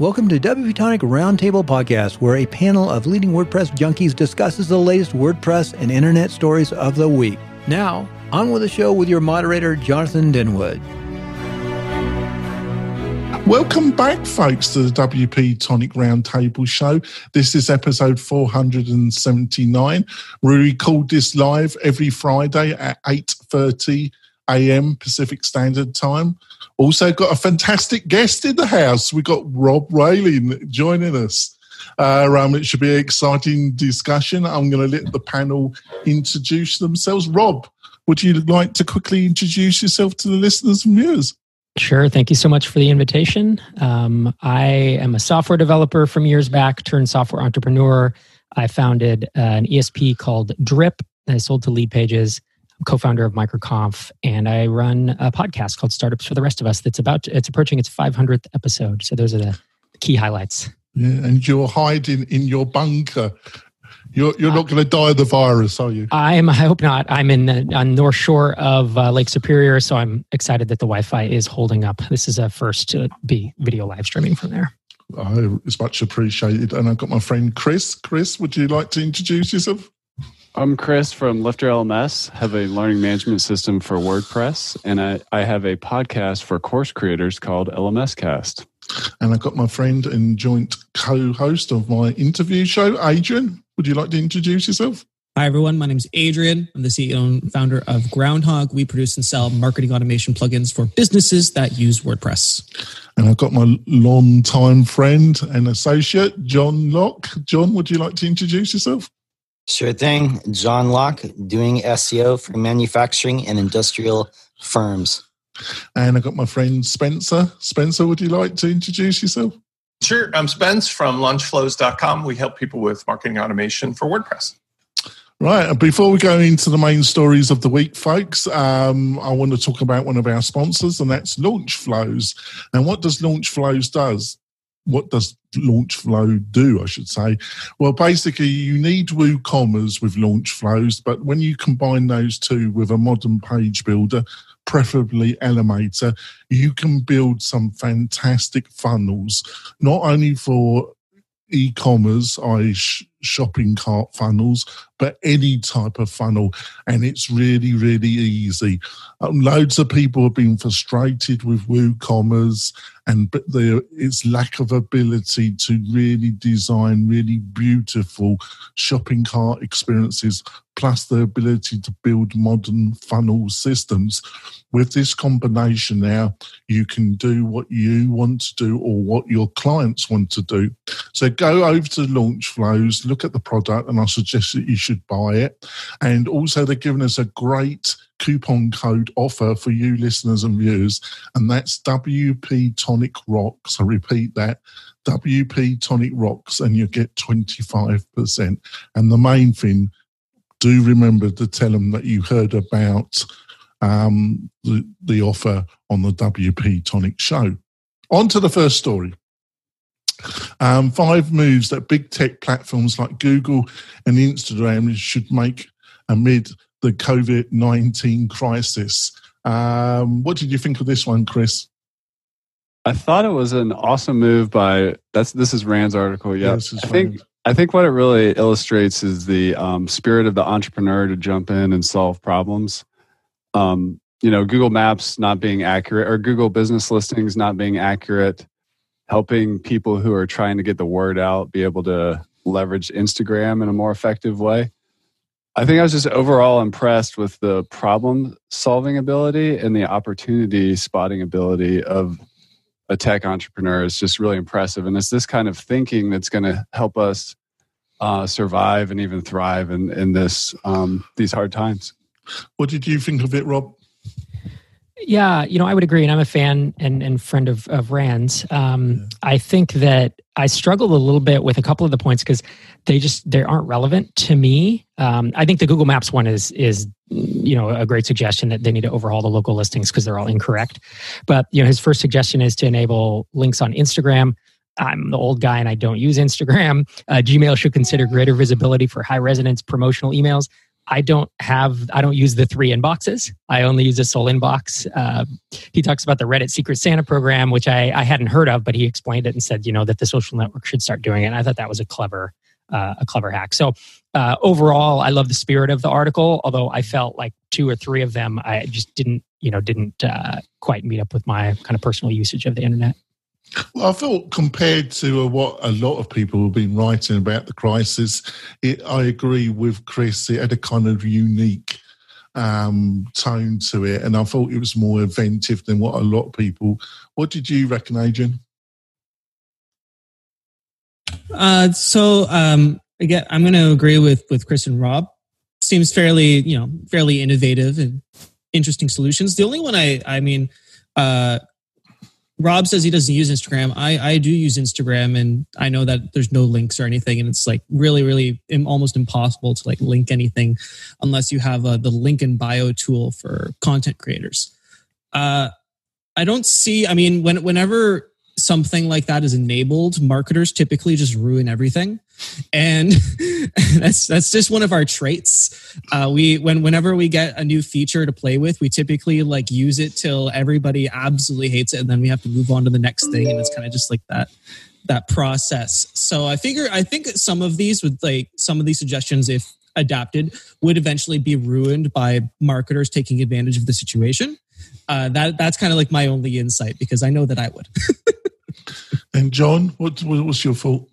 Welcome to WP Tonic Roundtable Podcast, where a panel of leading WordPress junkies discusses the latest WordPress and internet stories of the week. Now, on with the show with your moderator, Jonathan Denwood. Welcome back, folks, to the WP Tonic Roundtable Show. This is episode 479. We record this live every Friday at 8.30 a.m. Pacific Standard Time. Also got a fantastic guest in the house. We've got Rob Walling joining us. Uh, um, it should be an exciting discussion. I'm going to let the panel introduce themselves. Rob, would you like to quickly introduce yourself to the listeners and viewers? Sure. Thank you so much for the invitation. Um, I am a software developer from years back, turned software entrepreneur. I founded uh, an ESP called Drip. I sold to Lead Leadpages. I'm co-founder of MicroConf, and I run a podcast called Startups for the Rest of Us. That's about it's approaching its 500th episode. So those are the key highlights. Yeah, and you're hiding in your bunker you're, you're not going to die of the virus, are you? I am. I hope not. I'm in the on North Shore of uh, Lake Superior, so I'm excited that the Wi-Fi is holding up. This is a first to be video live streaming from there. Oh, it's much appreciated. And I've got my friend Chris. Chris, would you like to introduce yourself? I'm Chris from Lifter LMS, have a learning management system for WordPress, and I, I have a podcast for course creators called LMS Cast. And I've got my friend and joint co host of my interview show, Adrian. Would you like to introduce yourself? Hi, everyone. My name is Adrian. I'm the CEO and founder of Groundhogg. We produce and sell marketing automation plugins for businesses that use WordPress. And I've got my long-time friend and associate, John Locke. John, would you like to introduce yourself? Sure thing. John Locke, doing SEO for manufacturing and industrial firms. And I've got my friend Spencer. Spencer, would you like to introduce yourself? Sure. I'm Spence from launchflows.com. We help people with marketing automation for WordPress. Right. Before we go into the main stories of the week, folks, um, I want to talk about one of our sponsors, and that's Launchflows. And what does Launchflows does? What does Launchflow do? I should say. Well, basically, you need WooCommerce with Launchflows, but when you combine those two with a modern page builder, preferably Elementor, you can build some fantastic funnels, not only for e-commerce, i.e. shopping cart funnels, but any type of funnel. And it's really, really easy. Um, loads of people have been frustrated with WooCommerce and their, its lack of ability to really design really beautiful shopping cart experiences, plus the ability to build modern funnel systems. With this combination now, you can do what you want to do or what your clients want to do. So go over to Launch Launchflows, look at the product, and I suggest that you should buy it. And also, they're giving us a great coupon code offer for you listeners and viewers, and that's WP Tonic Rocks. I repeat that WP Tonic Rocks, and you get 25%. And the main thing, do remember to tell them that you heard about um, the, the offer on the WP Tonic show. On to the first story. Um, five moves that big tech platforms like Google and Instagram should make amid the COVID 19 crisis. Um, what did you think of this one, Chris? I thought it was an awesome move by that's this is Rand's article. Yeah, yeah I think I think what it really illustrates is the um, spirit of the entrepreneur to jump in and solve problems. Um, you know, Google Maps not being accurate or Google Business Listings not being accurate, helping people who are trying to get the word out be able to leverage Instagram in a more effective way. I think I was just overall impressed with the problem solving ability and the opportunity spotting ability of a tech entrepreneur is just really impressive. And it's this kind of thinking that's going to help us uh, survive and even thrive in, in this um, these hard times. What did you think of it, Rob? Yeah, you know, I would agree, and I'm a fan and, and friend of of Rand's. Um, yeah. I think that I struggled a little bit with a couple of the points because they just they aren't relevant to me. Um, I think the Google Maps one is is you know a great suggestion that they need to overhaul the local listings because they're all incorrect. But you know, his first suggestion is to enable links on Instagram. I'm the old guy and I don't use Instagram. Uh, Gmail should consider greater visibility for high resonance promotional emails I don't have, I don't use the three inboxes. I only use a sole inbox. Uh, he talks about the Reddit Secret Santa program, which I, I hadn't heard of, but he explained it and said, you know, that the social network should start doing it. And I thought that was a clever, uh, a clever hack. So uh, overall, I love the spirit of the article, although I felt like two or three of them I just didn't, you know, didn't uh, quite meet up with my kind of personal usage of the internet. Well, I thought compared to what a lot of people have been writing about the crisis, it, I agree with Chris. It had a kind of unique um, tone to it, and I thought it was more inventive than what a lot of people. What did you reckon, Adrian? Uh, so um, again, I'm going to agree with with Chris and Rob. Seems fairly, you know, fairly innovative and interesting solutions. The only one I, I mean, uh, Rob says he doesn't use Instagram. I, I do use Instagram and I know that there's no links or anything. And it's like really, really almost impossible to like link anything unless you have uh, the link in bio tool for content creators. Uh, I don't see, I mean, when, whenever something like that is enabled, marketers typically just ruin everything and that's that's just one of our traits. Uh, we when whenever we get a new feature to play with, we typically like use it till everybody absolutely hates it, and then we have to move on to the next thing, and it's kind of just like that that process. So I figure I think some of these would like some of these suggestions, if adapted, would eventually be ruined by marketers taking advantage of the situation. Uh, that that's kind of like my only insight because I know that I would. and John, what, was your thought?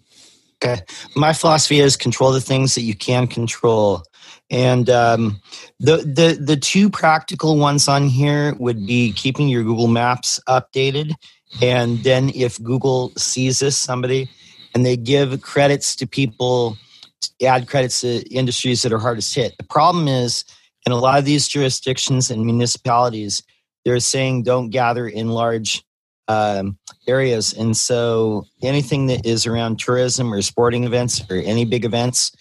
Okay. My philosophy is control the things that you can control. And um, the, the the two practical ones on here would be keeping your Google Maps updated, and then if Google sees this somebody, and they give credits to people, add credits to industries that are hardest hit. The problem is in a lot of these jurisdictions and municipalities, they're saying don't gather in large um, areas. And so anything that is around tourism or sporting events or any big events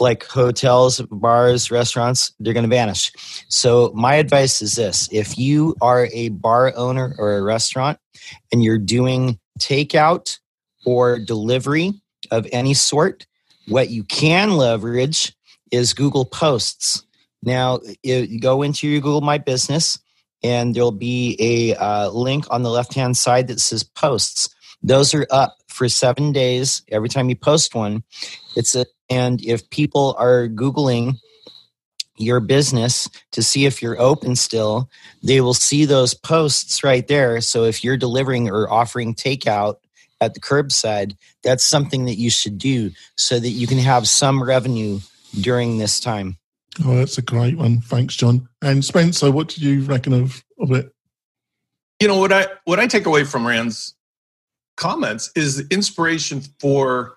like hotels, bars, restaurants, they're going to vanish. So my advice is this if you are a bar owner or a restaurant and you're doing takeout or delivery of any sort, what you can leverage is Google Posts. Now, you go into your Google My Business and there'll be a uh, link on the left hand side that says posts. Those are up for seven days. Every time you post one, it's a, and if people are Googling your business to see if you're open still, they will see those posts right there. So if you're delivering or offering takeout at the curbside, that's something that you should do so that you can have some revenue during this time. Oh, that's a great one. Thanks, John. And Spencer, what did you reckon of, of it? You know what I what I take away from Rand's comments is the inspiration for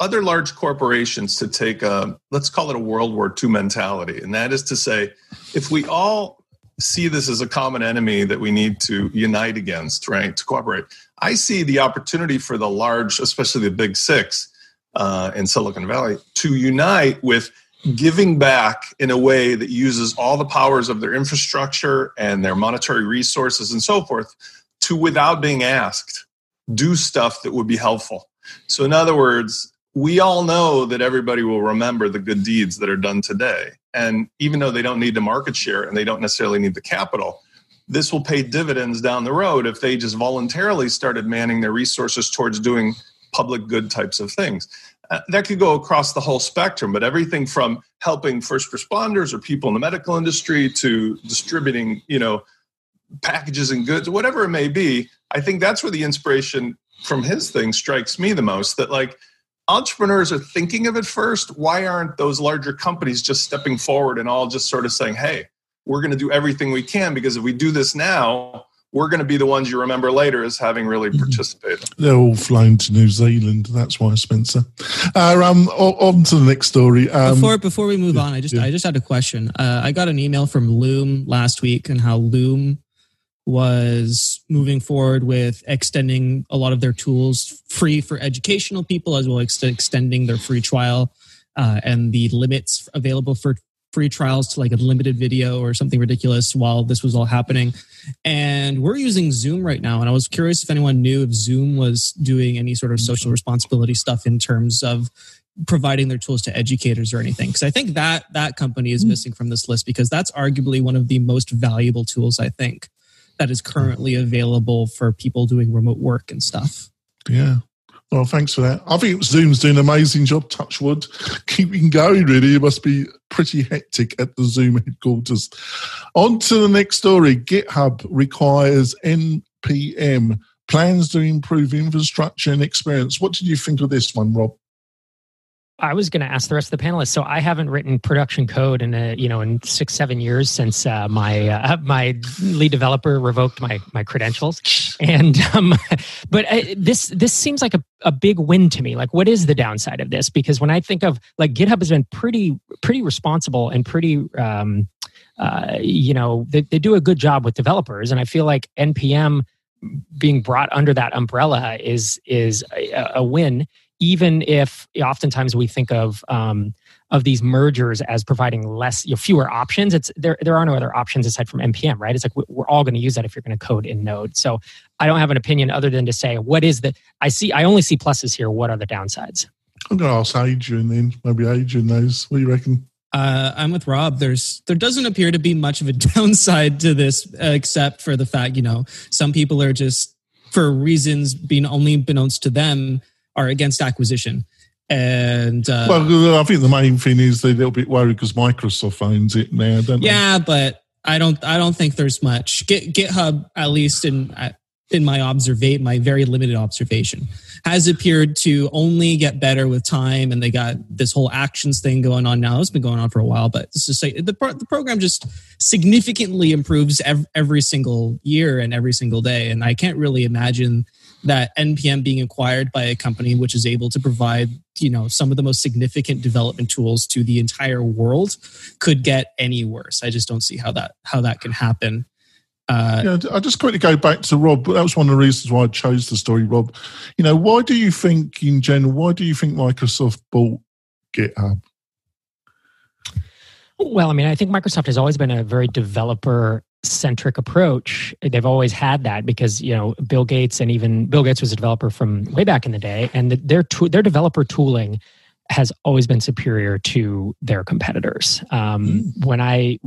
other large corporations to take a let's call it a World War II mentality, and that is to say, if we all see this as a common enemy that we need to unite against, right, to cooperate, I see the opportunity for the large, especially the big six uh, in Silicon Valley, to unite with giving back in a way that uses all the powers of their infrastructure and their monetary resources and so forth to, without being asked, do stuff that would be helpful. So, in other words, we all know that everybody will remember the good deeds that are done today. And even though they don't need the market share and they don't necessarily need the capital, this will pay dividends down the road if they just voluntarily started manning their resources towards doing public good types of things. Uh, that could go across the whole spectrum, but everything from helping first responders or people in the medical industry to distributing, you know, packages and goods, whatever it may be. I think that's where the inspiration from his thing strikes me the most. That like entrepreneurs are thinking of it first. Why aren't those larger companies just stepping forward and all just sort of saying, "Hey, we're going to do everything we can because if we do this now, we're going to be the ones you remember later as having really mm-hmm. participated. They're all flown to New Zealand. That's why, Spencer. Uh, um, on to the next story. Um, before before we move yeah, on, I just yeah. I just had a question. Uh, I got an email from Loom last week and how Loom was moving forward with extending a lot of their tools free for educational people as well as extending their free trial uh, and the limits available for free trials to like a limited video or something ridiculous while this was all happening. And we're using Zoom right now. And I was curious if anyone knew if Zoom was doing any sort of social responsibility stuff in terms of providing their tools to educators or anything because i think that that company is mm. missing from this list because that's arguably one of the most valuable tools i think that is currently available for people doing remote work and stuff Yeah. Well, thanks for that. I think Zoom's doing an amazing job, Touchwood, keeping going, really. It must be pretty hectic at the Zoom headquarters. On to the next story. GitHub requires NPM plans to improve infrastructure and experience. What did you think of this one, Rob? I was going to ask the rest of the panelists. So I haven't written production code in a you know in six seven years since uh, my uh, my lead developer revoked my my credentials, and um, but uh, this this seems like a, a big win to me. Like, what is the downside of this? Because when I think of like GitHub has been pretty pretty responsible and pretty um, uh, you know they, they do a good job with developers, and I feel like npm being brought under that umbrella is is a, a win even if oftentimes we think of um, of these mergers as providing less, you know, fewer options. It's there. There are no other options aside from npm, right? It's like we're all going to use that if you're going to code in Node. So I don't have an opinion other than to say what is the. I see. I only see pluses here. What are the downsides? I'm going to ask Adrian then. Maybe Adrian knows. What do you reckon? Uh, I'm with Rob. There's there doesn't appear to be much of a downside to this, except for the fact you know some people are just for reasons being only beknownst to them are against acquisition. And uh, well, I think the main thing is they're a little bit worried because Microsoft owns it now, don't they? yeah, but I don't I don't think there's much. Git, GitHub, at least in in my observate my very limited observation, has appeared to only get better with time. And they got this whole actions thing going on now. It's been going on for a while, but it's just like the the program just significantly improves every, every single year and every single day. And I can't really imagine that npm being acquired by a company which is able to provide you know some of the most significant development tools to the entire world could get any worse i just don't see how that how that can happen uh, yeah, I just quickly go back to Rob. But that was one of the reasons why I chose the story, Rob. You know, why do you think, in general, why do you think Microsoft bought GitHub? Well, I mean, I think Microsoft has always been a very developer centric approach. They've always had that because you know Bill Gates and even Bill Gates was a developer from way back in the day, and their to- their developer tooling has always been superior to their competitors. Um, mm. When I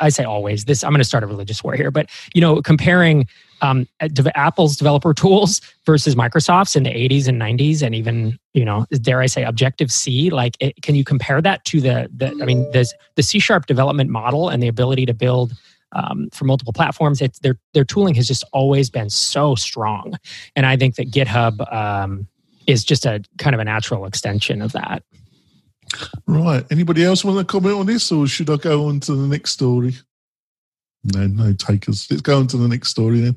I say always, this I'm going to start a religious war here, but you know, comparing um, Apple's developer tools versus Microsoft's in the 80s and 90s, and even you know, dare I say, Objective C. Like, it, can you compare that to the the I mean, the the C sharp development model and the ability to build um, for multiple platforms. It's, their their tooling has just always been so strong, and I think that GitHub um, is just a kind of a natural extension of that. Right. Anybody else want to comment on this, or should I go on to the next story? No, no takers. Let's go on to the next story then.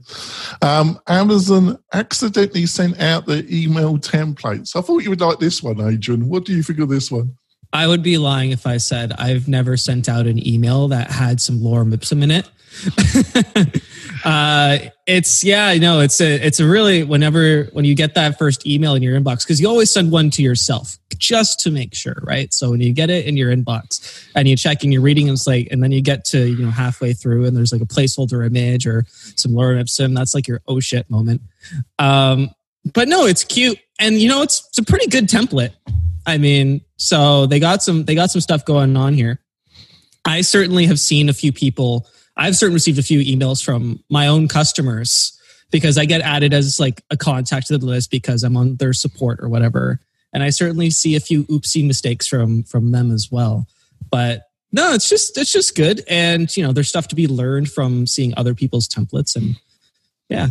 Um, Amazon accidentally sent out the email templates. I thought you would like this one, Adrian. What do you think of this one? I would be lying if I said I've never sent out an email that had some lorem ipsum in it. uh, it's yeah, no, it's a it's a really whenever when you get that first email in your inbox because you always send one to yourself just to make sure, right? So when you get it in your inbox and you check and you're reading, it's like, and then you get to you know halfway through and there's like a placeholder image or some lorem ipsum. That's like your oh shit moment. Um, but no, it's cute and you know it's it's a pretty good template. I mean, so they got some they got some stuff going on here. I certainly have seen a few people. I've certainly received a few emails from my own customers because I get added as like a contact to the list because I'm on their support or whatever. And I certainly see a few oopsie mistakes from from them as well. But no, it's just it's just good, and you know, there's stuff to be learned from seeing other people's templates, and yeah.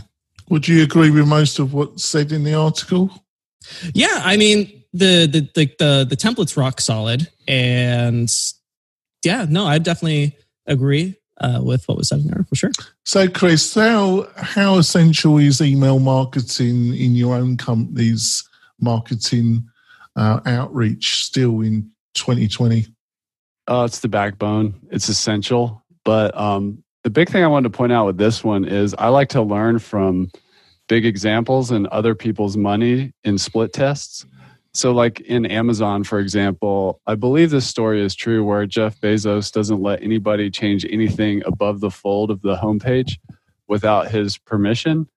Would you agree with most of what's said in the article? Yeah, I mean, the the the the, the template's rock solid, and yeah, no, I definitely agree uh, with what was said in there for sure. So, Chris, how how essential is email marketing in your own company's marketing uh, outreach still in 2020? Uh, it's the backbone. It's essential. But um, the big thing I wanted to point out with this one is I like to learn from big examples and other people's money in split tests. So, like in Amazon, for example, I believe this story is true where Jeff Bezos doesn't let anybody change anything above the fold of the homepage without his permission.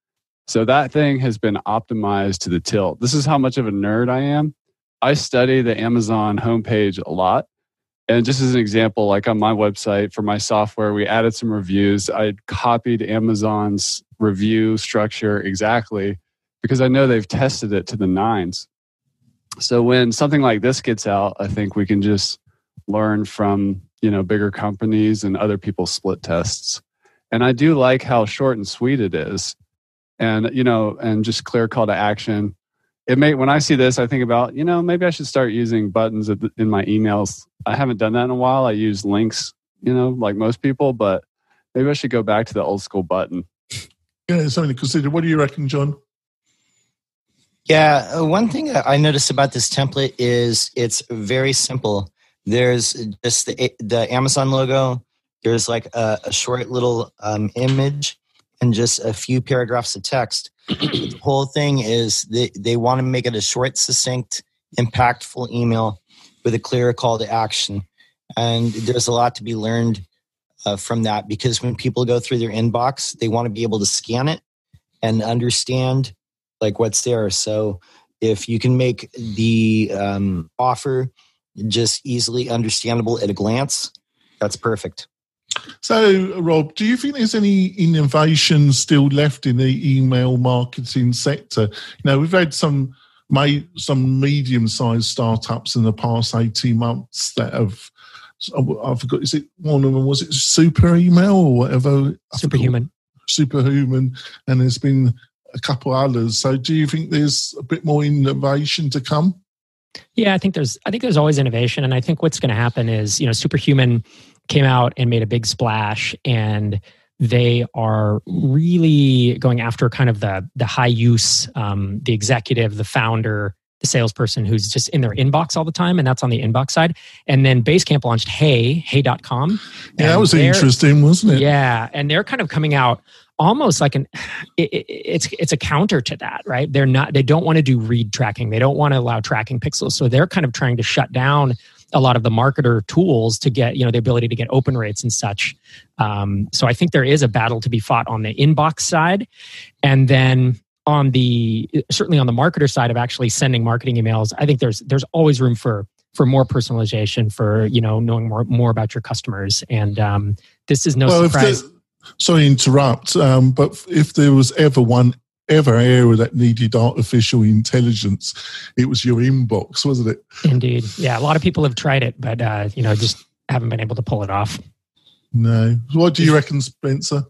So, that thing has been optimized to the tilt. This is how much of a nerd I am. I study the Amazon homepage a lot. And just as an example, like on my website for my software, we added some reviews. I copied Amazon's review structure exactly because I know they've tested it to the nines. So when something like this gets out, I think we can just learn from, you know, bigger companies and other people's split tests. And I do like how short and sweet it is. And, you know, and just clear call to action it may when I see this, I think about you know maybe I should start using buttons in my emails. I haven't done that in a while. I use links, you know, like most people, but maybe I should go back to the old school button. Yeah, something to consider. What do you reckon, John? Yeah, uh, one thing I noticed about this template is it's very simple. There's just the the Amazon logo. There's like a, a short little um, image and just a few paragraphs of text the whole thing is they, they want to make it a short, succinct, impactful email with a clear call to action. And there's a lot to be learned uh, from that because when people go through their inbox, they want to be able to scan it and understand like what's there. So if you can make the um, offer just easily understandable at a glance, that's perfect. So, Rob, do you think there's any innovation still left in the email marketing sector? You know, we've had some made some medium-sized startups in the past 18 months that have I forgot is it one of them was it super email or whatever superhuman superhuman and there's been a couple others. So do you think there's a bit more innovation to come? Yeah i think there's i think there's always innovation. And i think what's going to happen is you know superhuman came out and made a big splash and they are really going after kind of the the high use um, the executive the founder the salesperson who's just in their inbox all the time and that's on the inbox side. And then basecamp launched hey hey.com yeah that was interesting wasn't it? Yeah and they're kind of coming out almost like an it, it, it's it's a counter to that right? They're not they don't want to do read tracking. They don't want to allow tracking pixels. So they're kind of trying to shut down a lot of the marketer tools to get you know the ability to get open rates and such. Um, so i think there is a battle to be fought on the inbox side. And then on the certainly on the marketer side of actually sending marketing emails i think there's there's always room for for more personalization for you know knowing more more about your customers. And um, this is no well, surprise sorry interrupt um, but if there was ever one ever area that needed artificial intelligence, it was your inbox, wasn't it? Indeed. Yeah. A lot of people have tried it, but, uh, you know, just haven't been able to pull it off. No. What do you reckon, Spencer?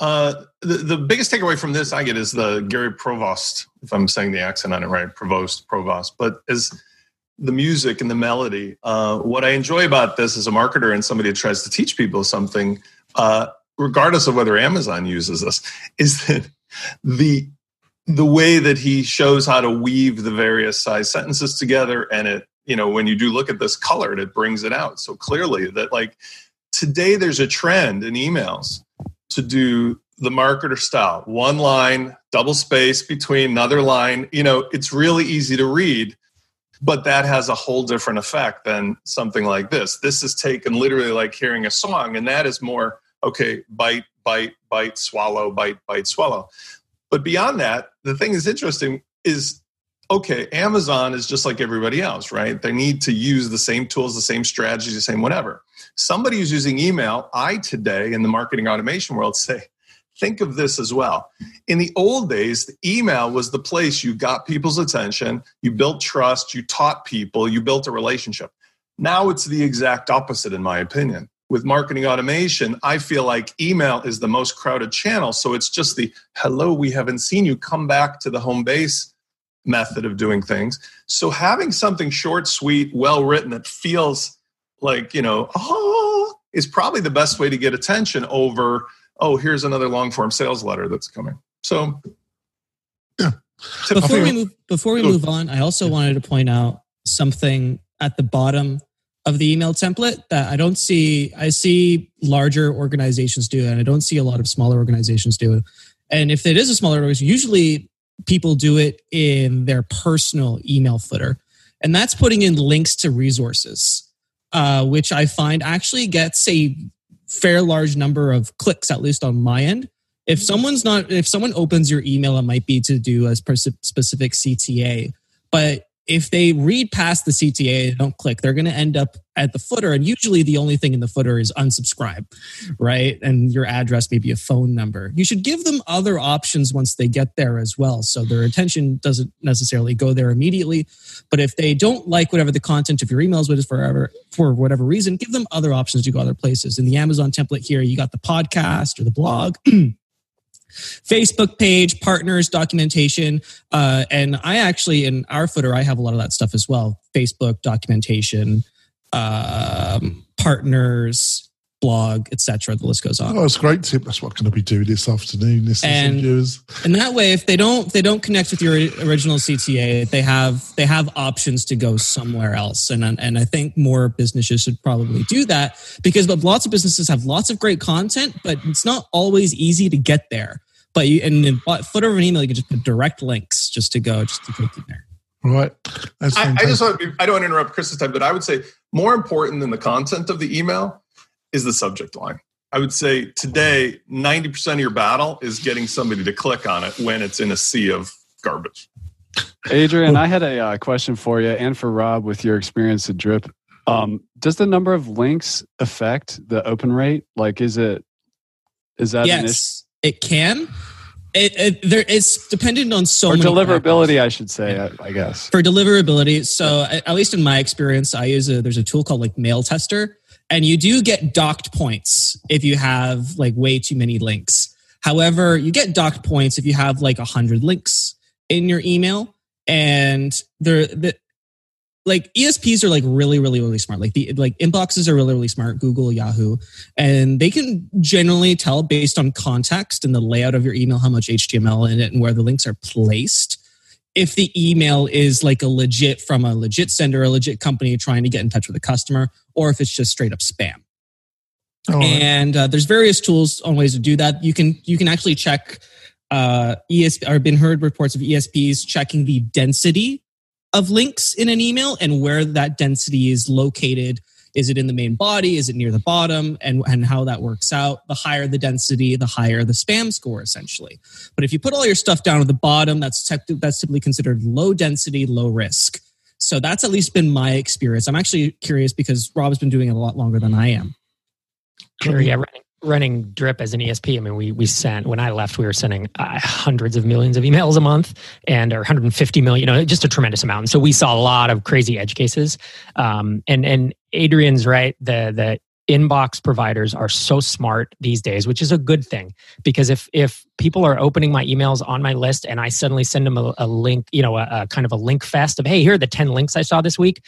Uh, the, the biggest takeaway from this I get is the Gary Provost, if I'm saying the accent on it right, Provost, Provost, but is the music and the melody. Uh, what I enjoy about this as a marketer and somebody that tries to teach people something, uh, regardless of whether Amazon uses this, is that the the way that he shows how to weave the various size sentences together and it you know when you do look at this colored it brings it out so clearly that like today there's a trend in emails to do the marketer style one line double space between another line you know it's really easy to read but that has a whole different effect than something like this this is taken literally like hearing a song and that is more okay, bite, bite, bite, swallow, bite, bite, swallow. But beyond that, the thing that's interesting is okay, Amazon is just like everybody else, right? They need to use the same tools, the same strategies, the same whatever. Somebody who's using email, I today in the marketing automation world say, think of this as well. In the old days, the email was the place you got people's attention, you built trust, you taught people, you built a relationship. Now it's the exact opposite, in my opinion with marketing automation, I feel like email is the most crowded channel. So it's just the hello, we haven't seen you come back to the home base method of doing things. So having something short, sweet, well written that feels like, you know, oh, is probably the best way to get attention over, oh, here's another long form sales letter that's coming. So, yeah. Before we move, before we move on, I also wanted to point out something at the bottom of the email template that I don't see. I see larger organizations do it, and I don't see a lot of smaller organizations do it. And if it is a smaller organization, usually people do it in their personal email footer, and that's putting in links to resources, uh, which I find actually gets a fair large number of clicks, at least on my end. If mm-hmm. someone's not, if someone opens your email, it might be to do a specific CTA But if they read past the CTA and don't click, they're going to end up at the footer. And usually the only thing in the footer is unsubscribe, right? And your address, maybe a phone number. You should give them other options once they get there as well. So their attention doesn't necessarily go there immediately. But if they don't like whatever the content of your emails is forever, for whatever reason, give them other options to go other places. In the Amazon template here, you got the podcast or the blog. Facebook page, partners, documentation. Uh, and I actually, in our footer, I have a lot of that stuff as well Facebook, documentation, um, partners, blog, etc. The list goes on. Oh, it's great tip. That's what I'm going to be doing this afternoon. This and, and that way, if they don't, if they don't connect with your original CTA, they have they have options to go somewhere else. And and I think more businesses should probably do that because but lots of businesses have lots of great content, but it's not always easy to get there. But you and in footer of an email, you can just put direct links just to go, just to click in there. Right. I, I, just want, I don't want to interrupt Chris's time, but I would say more important than the content of the email is the subject line. I would say today, 90% of your battle is getting somebody to click on it when it's in a sea of garbage. Adrian, I had a uh, question for you and for Rob with your experience at Drip. Um, does the number of links affect the open rate? Like, is it, is that yes, it can. It, it, there it's dependent on so or many deliverability factors. i should say I, I, guess for deliverability so at least in my experience i use a there's a tool called like Mailtester and you do get docked points if you have like way too many links. However, you get docked points if you have like a hundred links in your email, and they're the like ESPs are like really, really, really smart. Like the like inboxes are really, really smart. Google, Yahoo, and they can generally tell based on context and the layout of your email how much HTML in it and where the links are placed if the email is like a legit from a legit sender, a legit company trying to get in touch with a customer, or if it's just straight up spam. Oh, and uh, there's various tools on ways to do that. You can you can actually check uh, ESP. I've been heard reports of ESPs checking the density of links in an email and where that density is located is it in the main body? Is it near the bottom? And, and how that works out. The higher the density, the higher the spam score, essentially. But if you put all your stuff down at the bottom, that's, that's typically considered low density, low risk. So that's at least been my experience. I'm actually curious because Rob's been doing it a lot longer than I am. Sure, yeah, running, running drip as an esp i mean we we sent when i left we were sending uh, hundreds of millions of emails a month and or 150 million you know just a tremendous amount and so we saw a lot of crazy edge cases um, and and adrian's right the the inbox providers are so smart these days which is a good thing. Because if if people are opening my emails on my list and i suddenly send them a, a link you know a, a, kind of a link fest of hey here are the 10 links i saw this week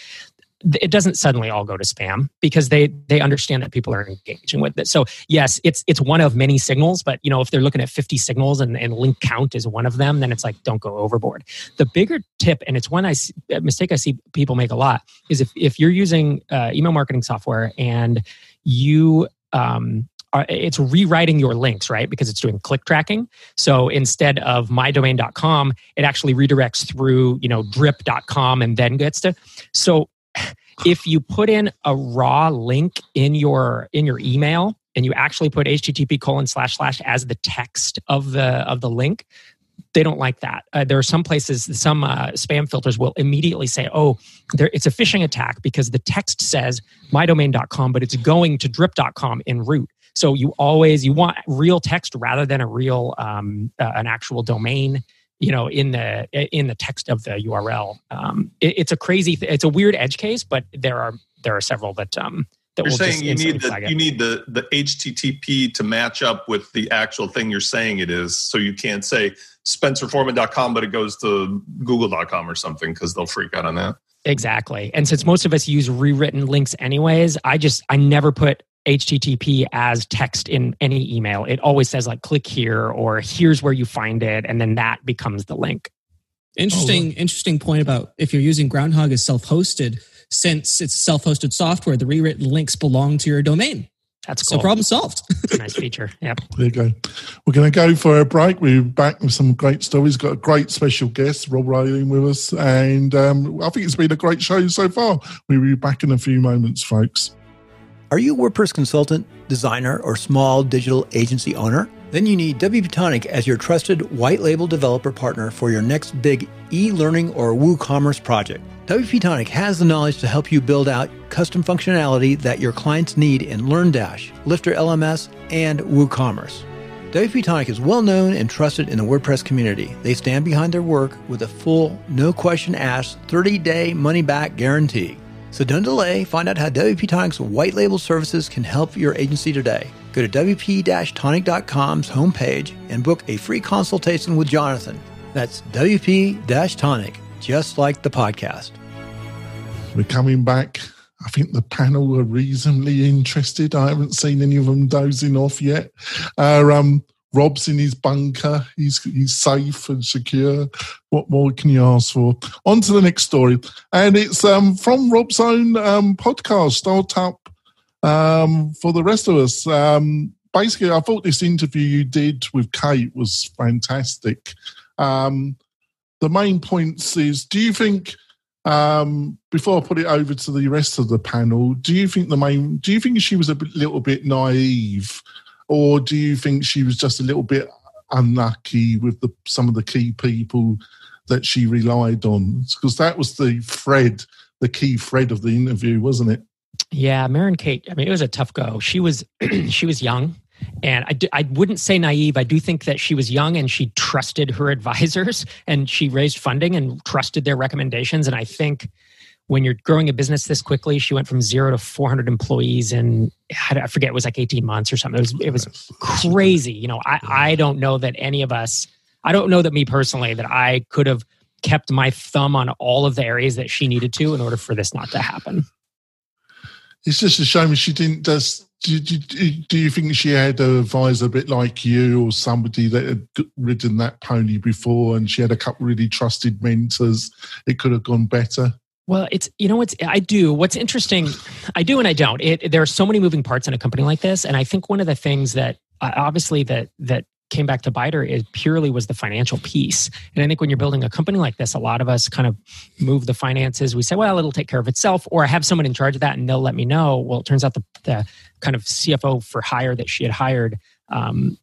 it doesn't suddenly all go to spam because they they understand that people are engaging with it so yes it's it's one of many signals but you know if they're looking at 50 signals and, and link count is one of them then it's like don't go overboard the bigger tip and it's one i see, mistake i see people make a lot is if if you're using uh, email marketing software and you um, are, it's rewriting your links, right? Because it's doing click tracking. So instead of mydomain.com, it actually redirects through, you know, drip.com and then gets to. So if you put in a raw link in your in your email and you actually put http colon slash slash as the text of the of the link they don't like that. Uh, there are some places some uh, spam filters will immediately say oh there, it's a phishing attack because the text says mydomain.com but it's going to drip.com in root so you always you want real text rather than a real um, uh, an actual domain you know in the in the text of the url um, it, it's a crazy th- it's a weird edge case but there are there are several that um that you're saying you need the you need the the http to match up with the actual thing you're saying it is so you can't say spencerforman.com but it goes to google.com or something because they'll freak out on that. Exactly. And since most of us use rewritten links anyways i just i never put HTTP as text in any email. It always says like click here or here's where you find it, and then that becomes the link. Interesting, oh, interesting point about if you're using Groundhogg as self-hosted, since it's self-hosted software, the rewritten links belong to your domain. That's cool. So problem solved. nice feature. Yep. There you go. We're going to go for a break. We're back with some great stories. Got a great special guest, Rob Walling, with us, and um, I think it's been a great show so far. We'll be back in a few moments, folks. Are you a WordPress consultant, designer, or small digital agency owner? Then you need WP Tonic as your trusted white label developer partner for your next big e learning or WooCommerce project. WP Tonic has the knowledge to help you build out custom functionality that your clients need in LearnDash, Lifter LMS, and WooCommerce. WP Tonic is well known and trusted in the WordPress community. They stand behind their work with a full, no question asked, 30 day money back guarantee. So don't delay. Find out how WP Tonic's white label services can help your agency today. Go to WP-Tonic.com's homepage and book a free consultation with Jonathan. That's WP-Tonic, just like the podcast. We're coming back. I think the panel are reasonably interested. I haven't seen any of them dozing off yet. Uh, um, Rob's in his bunker. He's he's safe and secure. What more can you ask for? On to the next story, and it's um, from Rob's own um, podcast, Startup. Um, for the rest of us, um, basically, I thought this interview you did with Kate was fantastic. Um, the main points is: Do you think? Um, before I put it over to the rest of the panel, do you think the main? Do you think she was a little bit naive? Or do you think she was just a little bit unlucky with the, some of the key people that she relied on? Because that was the thread, the key thread of the interview, wasn't it? Yeah, Maren Kate. I mean, it was a tough go. She was she was young, and I, I wouldn't say naive. I do think that she was young and she trusted her advisors, and she raised funding and trusted their recommendations. And I think when you're growing a business this quickly, she went from zero to 400 employees in I forget it was like 18 months or something. It was it was crazy. You know, I I don't know that any of us. I don't know that me personally that I could have kept my thumb on all of the areas that she needed to in order for this not to happen. It's just a shame she didn't just. Do, do, do you think she had an advisor a bit like you or somebody that had ridden that pony before and she had a couple really trusted mentors? It could have gone better. Well, it's you know what's I do. What's interesting, I do and I don't. It, there are so many moving parts in a company like this, and I think one of the things that uh, obviously that that came back to bite her is purely was the financial piece. And I think when you're building a company like this, a lot of us kind of move the finances. We say, well, it'll take care of itself, or I have someone in charge of that and they'll let me know. Well, it turns out the, the kind of CFO for hire that she had hired um,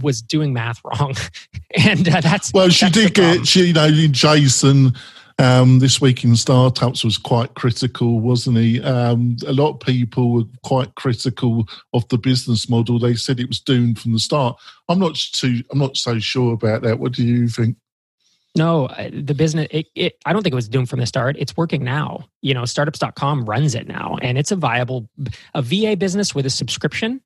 was doing math wrong. and uh, that's. Well, she that's did get, she, you know, Jason um, this week in startups was quite critical, wasn't he? Um, a lot of people were quite critical of the business model. They said it was doomed from the start. I'm not too. I'm not so sure about that. What do you think? No, the business, it, it, I don't think it was doomed from the start. It's working now. You know, startups.com runs it now, and it's a viable, a VA business with a subscription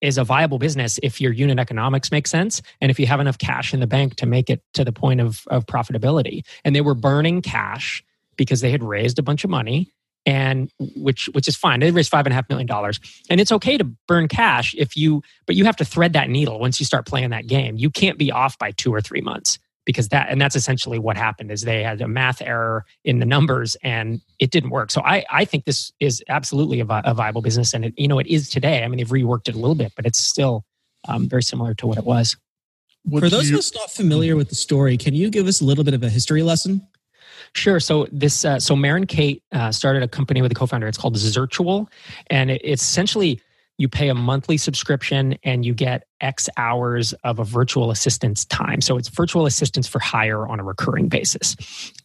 is a viable business if your unit economics make sense and if you have enough cash in the bank to make it to the point of, of profitability. And they were burning cash because they had raised a bunch of money and which which is fine. They raised five and a half million dollars, and it's okay to burn cash if you, but you have to thread that needle once you start playing that game. You can't be off by two or three months because that and that's essentially what happened is they had a math error in the numbers and it didn't work. So i i think this is absolutely a, vi- a viable business and it you know it is today. I mean they've reworked it a little bit but it's still um, very similar to what it was. What for those you, of us not familiar with the story can you give us a little bit of a history lesson? Sure. So this, uh, so Maren Kate uh, started a company with a co-founder. It's called Zirtual, and it, it's essentially you pay a monthly subscription and you get X hours of a virtual assistant's time. So it's virtual assistants for hire on a recurring basis.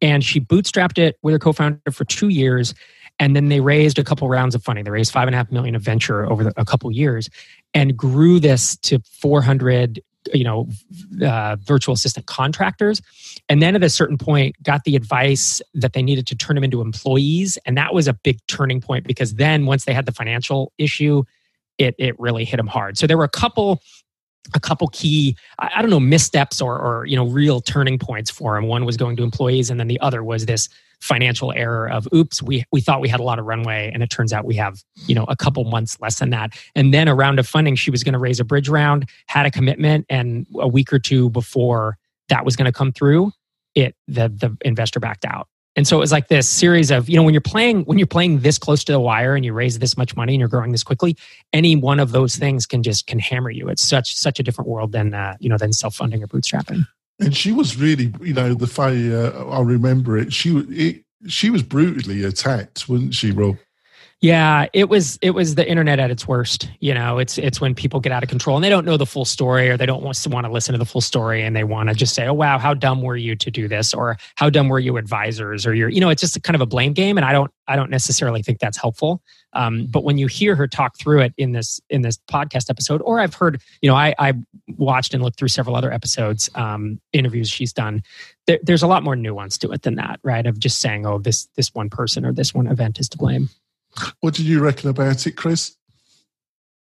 And she bootstrapped it with her co founder for two years. And then they raised a couple rounds of funding. They raised five and a half million of venture over the, a couple years and grew this to 400 you know uh, virtual assistant contractors and then at a certain point got the advice that they needed to turn them into employees and that was a big turning point because then once they had the financial issue it it really hit him hard. So there were a couple a couple key I, don't know missteps or or you know real turning points for him. One was going to employees, and then the other was this financial error of oops we we thought we had a lot of runway and it turns out we have you know a couple months less than that and then a round of funding she was going to raise a bridge round had a commitment and a week or two before that was going to come through it the the investor backed out and so it was like this series of you know when you're playing when you're playing this close to the wire and you raise this much money and you're growing this quickly any one of those things can just can hammer you. It's such such a different world than uh, you know than self-funding or bootstrapping. And she was really you know the way uh, i remember it. She it, she was brutally attacked wasn't she rob Yeah, it was it was the internet at its worst. You know, it's it's when people get out of control and they don't know the full story or they don't want to want to listen to the full story and they want to just say, "Oh wow, how dumb were you to do this?" or "How dumb were you advisors?" or you're you know, it's just kind of a blame game and I don't I don't necessarily think that's helpful. Um, but when you hear her talk through it in this in this podcast episode, or I've heard, you know, I, I watched and looked through several other episodes, um, interviews she's done. There, there's a lot more nuance to it than that, right? Of just saying, "Oh, this this one person or this one event is to blame." What did you reckon about it, Chris?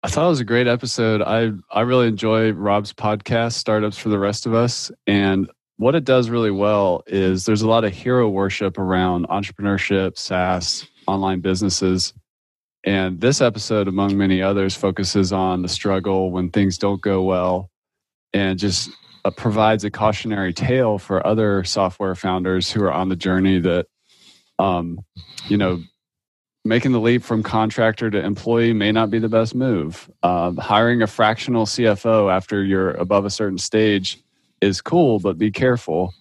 I thought it was a great episode. I I really enjoy Rob's podcast, Startups for the Rest of Us, and what it does really well is there's a lot of hero worship around entrepreneurship, SaaS, online businesses. And this episode, among many others, focuses on the struggle when things don't go well and just uh, provides a cautionary tale for other software founders who are on the journey that, um, you know, making the leap from contractor to employee may not be the best move. Um, hiring a fractional CFO after you're above a certain stage is cool, but be careful.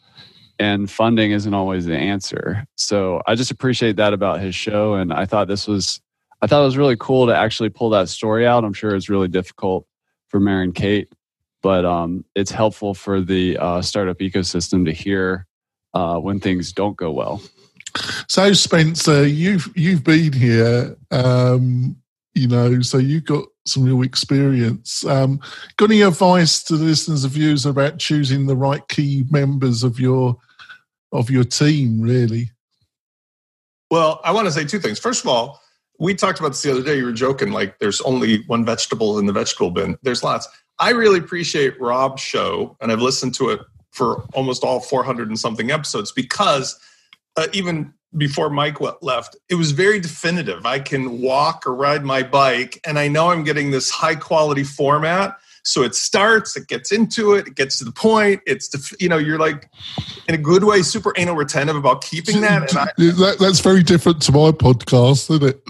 And funding isn't always the answer. So I just appreciate that about his show. And I thought this was, I thought it was really cool to actually pull that story out. I'm sure it's really difficult for Mary and Kate, but um, it's helpful for the uh, startup ecosystem to hear uh, when things don't go well. So, Spencer, you've you've been here, um, you know, so you've got some real experience. Um, got any advice to the listeners of views about choosing the right key members of your of your team? Really. Well, I want to say two things. First of all, we talked about this the other day. You were joking like there's only one vegetable in the vegetable bin. There's lots. I really appreciate Rob's show, and I've listened to it for almost all 400 and something episodes because uh, even before Mike left, it was very definitive. I can walk or ride my bike, and I know I'm getting this high quality format. So it starts, it gets into it, it gets to the point. It's def- you know you're like in a good way super anal retentive about keeping that. I, that that's very different to my podcast, isn't it?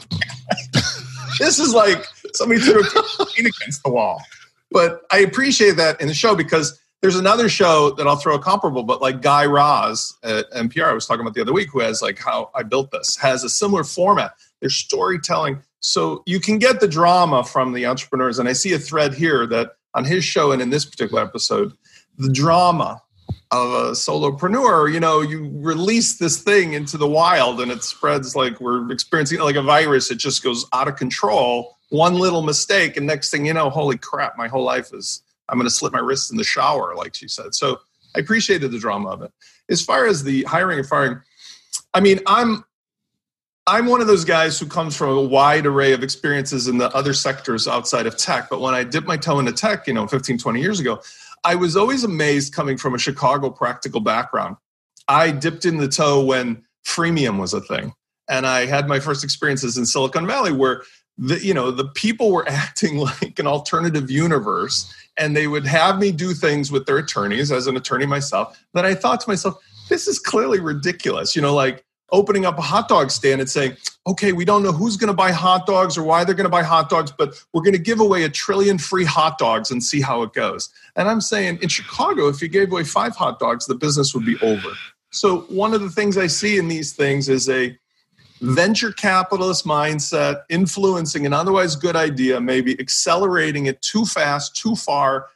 this is like somebody threw a paint against the wall. But I appreciate that in the show because there's another show that I'll throw a comparable, but like Guy Raz at NPR, I was talking about the other week, who has like how I built this, has a similar format. There's storytelling. So you can get the drama from the entrepreneurs. And I see a thread here that on his show and in this particular episode, the drama of a solopreneur, you know, you release this thing into the wild and it spreads like we're experiencing like a virus. It just goes out of control. One little mistake, and next thing you know, holy crap, my whole life is I'm going to slip my wrists in the shower, like she said. So I appreciated the drama of it. As far as the hiring and firing, I mean, I'm I'm one of those guys who comes from a wide array of experiences in the other sectors outside of tech. But when I dipped my toe into tech, you know, 15, 20 years ago, I was always amazed coming from a Chicago practical background. I dipped in the toe when freemium was a thing. And I had my first experiences in Silicon Valley where the you know the people were acting like an alternative universe and they would have me do things with their attorneys as an attorney myself that I thought to myself, this is clearly ridiculous. You know, like opening up a hot dog stand and saying, okay, we don't know who's going to buy hot dogs or why they're going to buy hot dogs, but we're going to give away a trillion free hot dogs and see how it goes. And I'm saying in Chicago, if you gave away five hot dogs, the business would be over. So one of the things I see in these things is a venture capitalist mindset influencing an otherwise good idea, maybe accelerating it too fast, too far,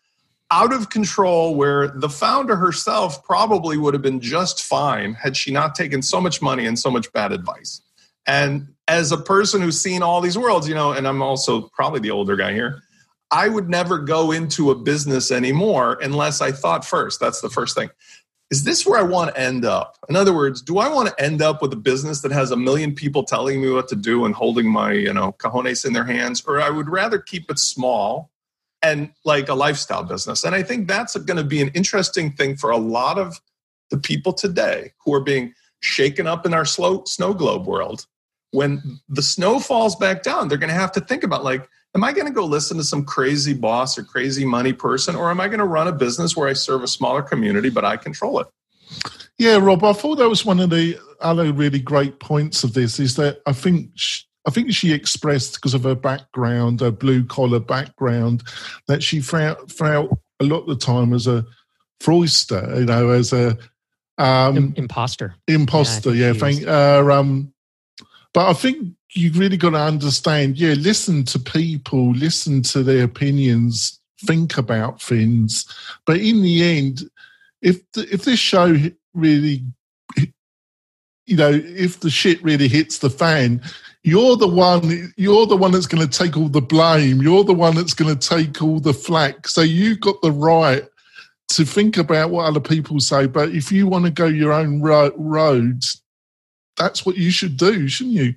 out of control, where the founder herself probably would have been just fine had she not taken so much money and so much bad advice. And as a person who's seen all these worlds, you know, and I'm also probably the older guy here, I would never go into a business anymore unless I thought first. That's the first thing is this where I want to end up? In other words, do I want to end up with a business that has a million people telling me what to do and holding my, you know, cojones in their hands? Or I would rather keep it small and like a lifestyle business. And I think that's going to be an interesting thing for a lot of the people today who are being shaken up in our slow snow globe world. When the snow falls back down, they're going to have to think about like, am I going to go listen to some crazy boss or crazy money person, or am I going to run a business where I serve a smaller community but I control it? Yeah, Rob, I thought that was one of the other really great points of this is that I think she, I think she expressed because of her background, her blue collar background, that she felt, felt a lot of the time as a fraudster, you know, as a um, imposter. Imposter, yeah. yeah thank. Uh, um, but I think you've really got to understand. Yeah, listen to people, listen to their opinions, think about things. But in the end, if the, if this show really, you know, if the shit really hits the fan, you're the one. You're the one that's going to take all the blame. You're the one that's going to take all the flack. So you've got the right to think about what other people say. But if you want to go your own ro- road, that's what you should do, shouldn't you?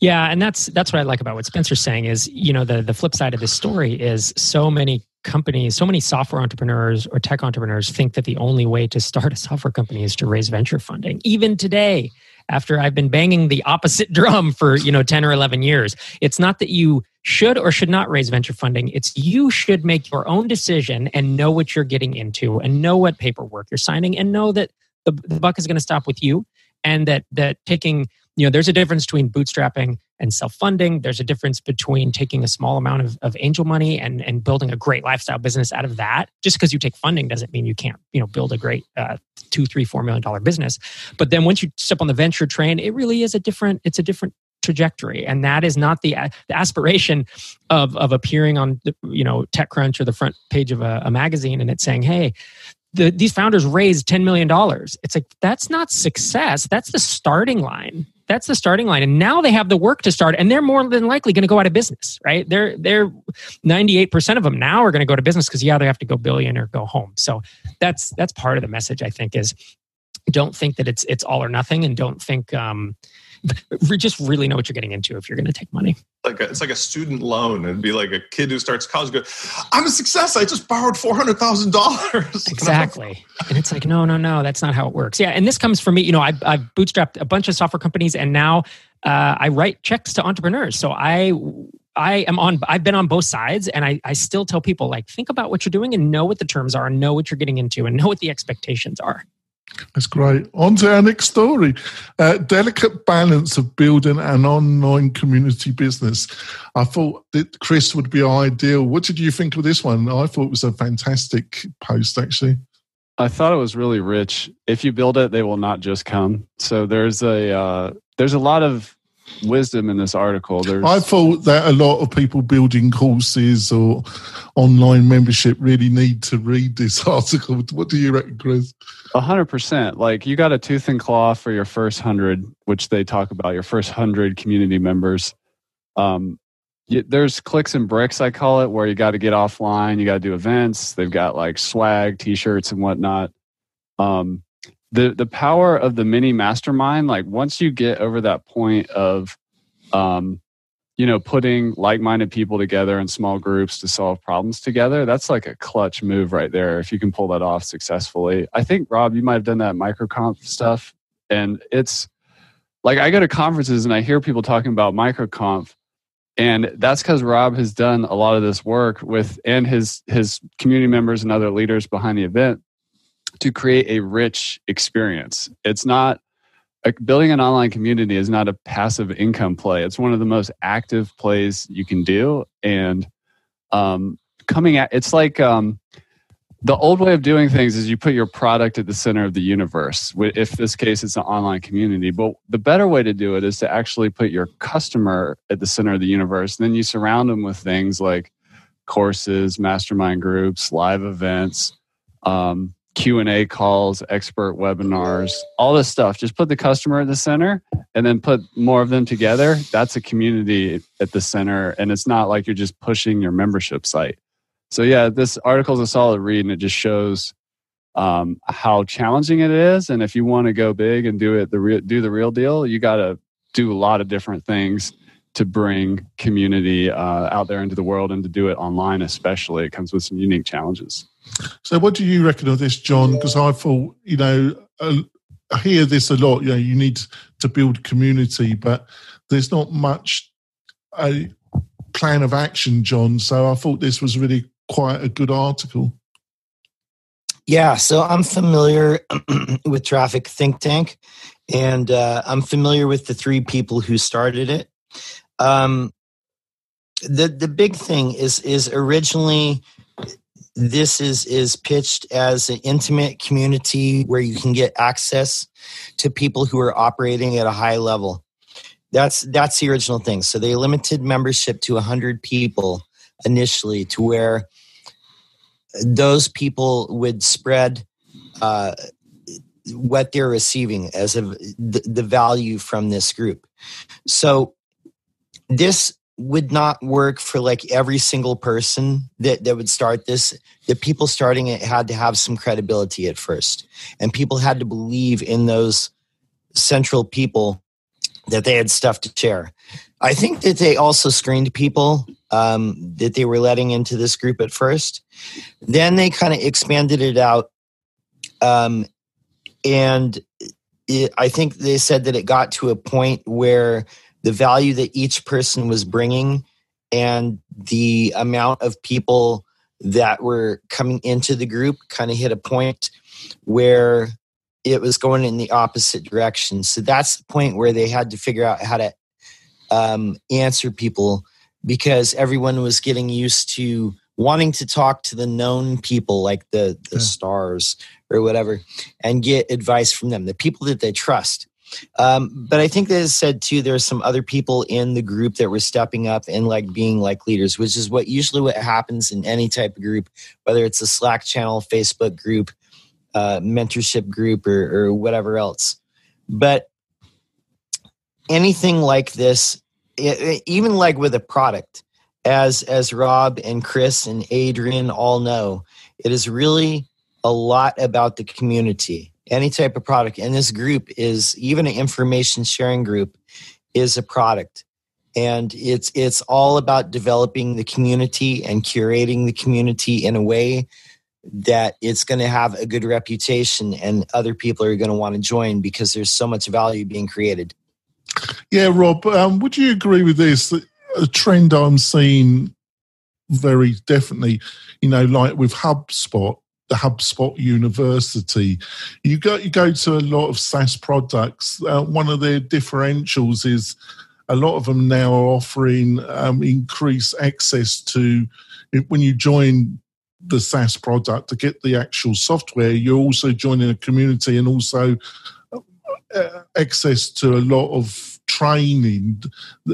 Yeah, and that's that's what I like about what Spencer's saying is, you know, the the flip side of this story is so many companies, so many software entrepreneurs or tech entrepreneurs think that the only way to start a software company is to raise venture funding. Even today, after I've been banging the opposite drum for, you know, 10 or 11 years, it's not that you should or should not raise venture funding. It's you should make your own decision and know what you're getting into and know what paperwork you're signing and know that the, the buck is going to stop with you and that that taking you know there's a difference between bootstrapping and self-funding there's a difference between taking a small amount of, of angel money and, and building a great lifestyle business out of that just because you take funding doesn't mean you can't you know build a great uh, two three four million dollar business but then once you step on the venture train it really is a different it's a different trajectory and that is not the, the aspiration of of appearing on the, you know techcrunch or the front page of a, a magazine and it's saying hey the, these founders raised $10 million. It's like, that's not success. That's the starting line. That's the starting line. And now they have the work to start and they're more than likely going to go out of business, right? They're, they're 98% of them now are going to go to business because yeah, they have to go billion or go home. So that's, that's part of the message I think is don't think that it's, it's all or nothing and don't think, um, just really know what you're getting into if you're going to take money. Like a, it's like a student loan. It'd be like a kid who starts college. Go, I'm a success. I just borrowed four hundred thousand dollars. Exactly, and it's like, no, no, no, that's not how it works. Yeah, and this comes from me. You know, I've, I've bootstrapped a bunch of software companies, and now uh, I write checks to entrepreneurs. So I I am on I've been on both sides and I, I still tell people like think about what you're doing and know what the terms are and know what you're getting into and know what the expectations are. That's great. On to our next story. Uh, delicate balance of building an online community business. I thought that Chris would be ideal. What did you think of this one? I thought it was a fantastic post, actually. I thought it was really rich. If you build it, they will not just come. So there's a uh, there's a lot of wisdom in this article. There's, I thought that a lot of people building courses or online membership really need to read this article. What do you reckon, Chris? A hundred percent. Like you got a tooth and claw for your first hundred, which they talk about your first hundred community members. Um, you, there's clicks and bricks, I call it, where you got to get offline. You got to do events. They've got like swag, t-shirts, and whatnot. Um, the the power of the mini mastermind like once you get over that point of um you know putting like-minded people together in small groups to solve problems together that's like a clutch move right there if you can pull that off successfully. I think rob you might have done that microconf stuff and it's like i go to conferences and i hear people talking about microconf and that's because rob has done a lot of this work with and his his community members and other leaders behind the event to create a rich experience. It's not building an online community is not a passive income play. It's one of the most active plays you can do. And um, coming at it's like um, the old way of doing things is you put your product at the center of the universe. If this case it's an online community, but the better way to do it is to actually put your customer at the center of the universe. And then you surround them with things like courses, mastermind groups, live events. Um, q&a calls expert webinars all this stuff. Just put the customer at the center and then put more of them together. That's a community at the center and it's not like you're just pushing your membership site. So yeah this article is a solid read and it just shows um, how challenging it is. And if you want to go big and do it the do the real deal you got to do a lot of different things to bring community uh, out there into the world and to do it online especially it comes with some unique challenges so, what do you reckon of this, John? Because I thought, you know, uh, I hear this a lot. You know, you need to build community, but there's not much a plan of action, John. So, I thought this was really quite a good article. Yeah, so I'm familiar with Traffic Think Tank, and uh, I'm familiar with the three people who started it. Um, the the big thing is is originally this is is pitched as an intimate community where you can get access to people who are operating at a high level That's that's the original thing. So they limited membership to 100 people initially to where those people would spread uh, what they're receiving as of the, the value from this group. So this would not work for like every single person that, that would start this. The people starting it had to have some credibility at first. And people had to believe in those central people that they had stuff to share. I think that they also screened people um, that they were letting into this group at first. Then they kind of expanded it out. Um, and it, I think they said that it got to a point where the value that each person was bringing and the amount of people that were coming into the group kind of hit a point where it was going in the opposite direction. So that's the point where they had to figure out how to um, answer people because everyone was getting used to wanting to talk to the known people like the the yeah. stars or whatever and get advice from them the people that they trust um, but i think that is said too there's some other people in the group that were stepping up and like being like leaders which is what usually what happens in any type of group whether it's a slack channel facebook group uh, mentorship group or, or whatever else but anything like this even like with a product as as Rob and Chris and Adrian all know, it is really a lot about the community. Any type of product, and this group is even an information sharing group is a product, and it's it's all about developing the community and curating the community in a way that it's going to have a good reputation and other people are going to want to join because there's so much value being created. Yeah, Rob, um, would you agree with this? a trend I'm seeing very definitely, you know, like with HubSpot, the HubSpot University. You go you go to a lot of SaaS products. Uh, one of their differentials is a lot of them now are offering um, increased access to when you join the SaaS product to get the actual software. You're also joining a community and also uh, access to a lot of training